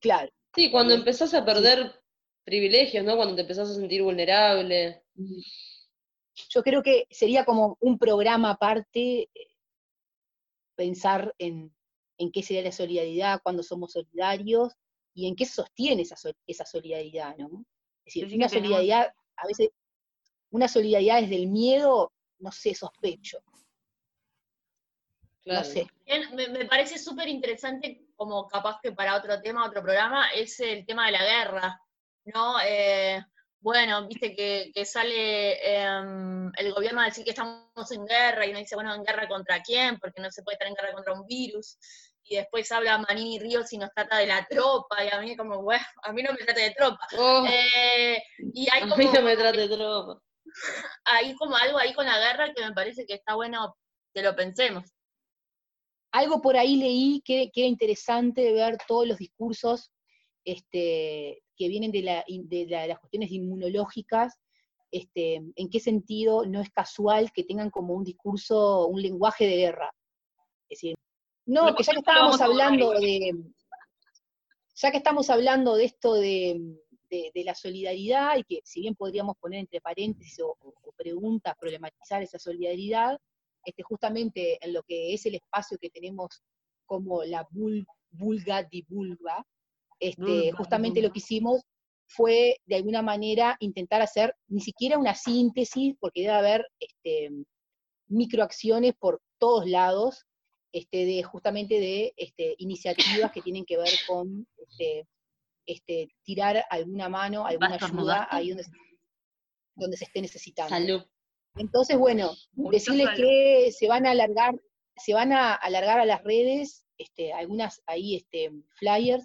Claro. Sí, cuando empezás a perder privilegios, ¿no? Cuando te empezás a sentir vulnerable. Yo creo que sería como un programa aparte pensar en, en qué sería la solidaridad, cuándo somos solidarios y en qué se sostiene esa, sol- esa solidaridad, ¿no? Es decir, una solidaridad, a veces, una solidaridad desde el miedo, no sé, sospecho. No sé. Bien, Me, me parece súper interesante, como capaz que para otro tema, otro programa, es el tema de la guerra, ¿no? Eh, bueno, viste que, que sale em, el gobierno a decir que estamos en guerra y uno dice, bueno, ¿en guerra contra quién? Porque no se puede estar en guerra contra un virus. Y después habla Manini Ríos y nos trata de la tropa, y a mí como, bueno, a mí no me trate de tropa. Oh, Eh, y hay a mí no me trate de tropa. Hay como algo ahí con la guerra que me parece que está bueno que lo pensemos. algo por ahí leí que, que era interesante ver todos los discursos este, que vienen de, la- de la- las cuestiones inmunológicas, este, en qué sentido no es casual que tengan como un discurso, un lenguaje de guerra. Es decir, no, que ya que estábamos hablando de, ya que estamos hablando de esto de, de- de la solidaridad, y que si bien podríamos poner entre paréntesis o, o- preguntas, problematizar esa solidaridad, este, justamente en lo que es el espacio que tenemos como la bul- vulga di vulva, este, justamente lo que hicimos fue de alguna manera intentar hacer ni siquiera una síntesis, porque debe haber este, microacciones por todos lados, este, de justamente de este, iniciativas que tienen que ver con este, este, tirar alguna mano, alguna ayuda ahí donde, se- donde se esté necesitando. Salud. Entonces, bueno, Mucho decirles salud. que se van a alargar, se van a alargar a las redes, este, algunas ahí este, flyers,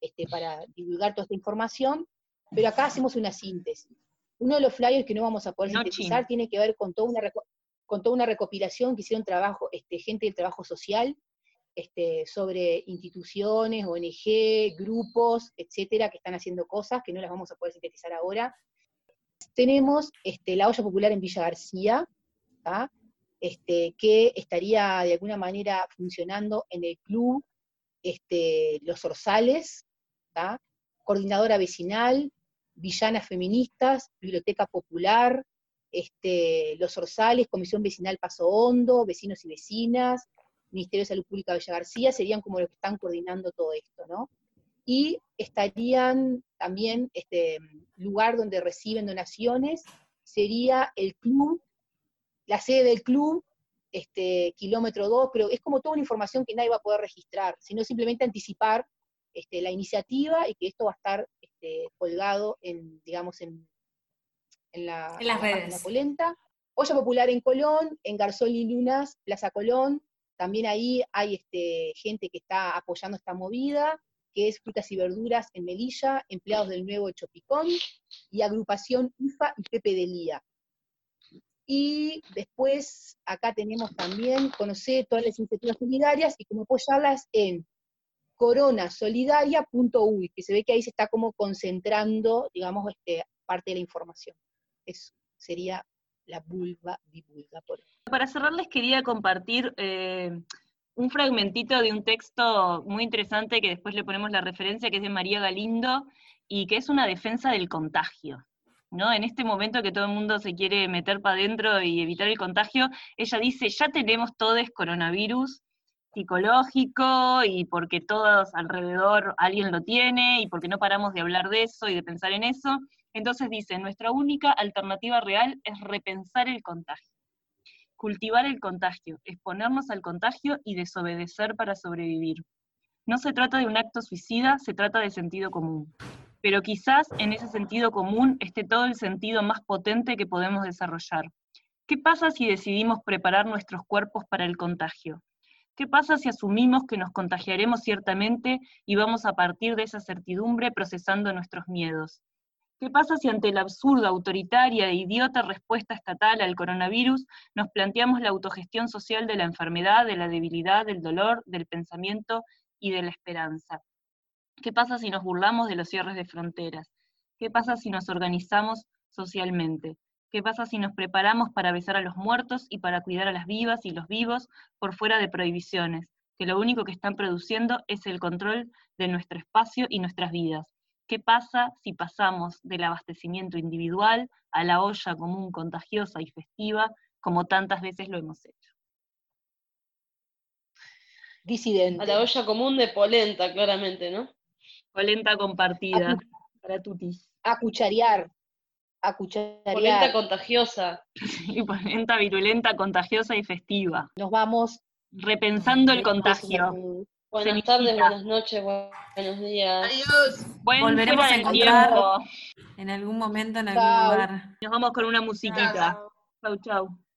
este, para divulgar toda esta información, pero acá hacemos una síntesis. Uno de los flyers que no vamos a poder No, sintetizar tiene que ver con toda una, con toda una recopilación que hicieron trabajo, este, gente del trabajo social, este, sobre instituciones, ONG, grupos, etcétera, que están haciendo cosas que no las vamos a poder sintetizar ahora. Tenemos este, la olla popular en Villa García, este, que estaría de alguna manera funcionando en el club este, Los Orzales, coordinadora vecinal, villanas feministas, biblioteca popular, este, Los Orzales, Comisión Vecinal Paso Hondo, vecinos y vecinas, Ministerio de Salud Pública Villa García, serían como los que están coordinando todo esto, ¿no? Y estarían también, este lugar donde reciben donaciones, sería el club, la sede del club, este, kilómetro 2, pero es como toda una información que nadie va a poder registrar, sino simplemente anticipar este, la iniciativa y que esto va a estar este, colgado en, digamos, en, en la, En las la redes. Polenta. Olla Popular en Colón, en Garzón y Lunas, Plaza Colón, también ahí hay este, gente que está apoyando esta movida, que es Frutas y Verduras en Melilla, Empleados del Nuevo Chopicón, y Agrupación IFA y Pepe de Lía. Y después acá tenemos también, conocer todas las iniciativas solidarias y cómo apoyarlas en coronasolidaria.uy, que se ve que ahí se está como concentrando, digamos, este, parte de la información. Eso sería la vulva divulga por Para cerrar les quería compartir eh, un fragmentito de un texto muy interesante que después le ponemos la referencia, que es de María Galindo, y que es una defensa del contagio. ¿no? En este momento que todo el mundo se quiere meter para adentro y evitar el contagio, ella dice, ya tenemos todos coronavirus psicológico y porque todos alrededor alguien lo tiene y porque no paramos de hablar de eso y de pensar en eso. Entonces dice, nuestra única alternativa real es repensar el contagio cultivar el contagio, exponernos al contagio y desobedecer para sobrevivir. No se trata de un acto suicida, se trata de sentido común. Pero quizás en ese sentido común esté todo el sentido más potente que podemos desarrollar. ¿Qué pasa si decidimos preparar nuestros cuerpos para el contagio? ¿Qué pasa si asumimos que nos contagiaremos ciertamente y vamos a partir de esa certidumbre procesando nuestros miedos? ¿Qué pasa si ante la absurda, autoritaria e idiota respuesta estatal al coronavirus nos planteamos la autogestión social de la enfermedad, de la debilidad, del dolor, del pensamiento y de la esperanza? ¿Qué pasa si nos burlamos de los cierres de fronteras? ¿Qué pasa si nos organizamos socialmente? ¿Qué pasa si nos preparamos para besar a los muertos y para cuidar a las vivas y los vivos por fuera de prohibiciones, que lo único que están produciendo es el control de nuestro espacio y nuestras vidas? ¿Qué pasa si pasamos del abastecimiento individual a la olla común contagiosa y festiva, como tantas veces lo hemos hecho? Disidente. A la olla común de polenta, claramente, ¿no? Polenta compartida, A para tutis. A cucharear. A cucharear. Polenta contagiosa. Y polenta virulenta, contagiosa y festiva. Nos vamos. Repensando el contagio. Buenas tardes, buenas noches, bu- buenos días. Adiós. Buen Volveremos a encontrar tiempo. en algún momento, en algún lugar. Nos vamos con una musiquita. Chau, chau. Thank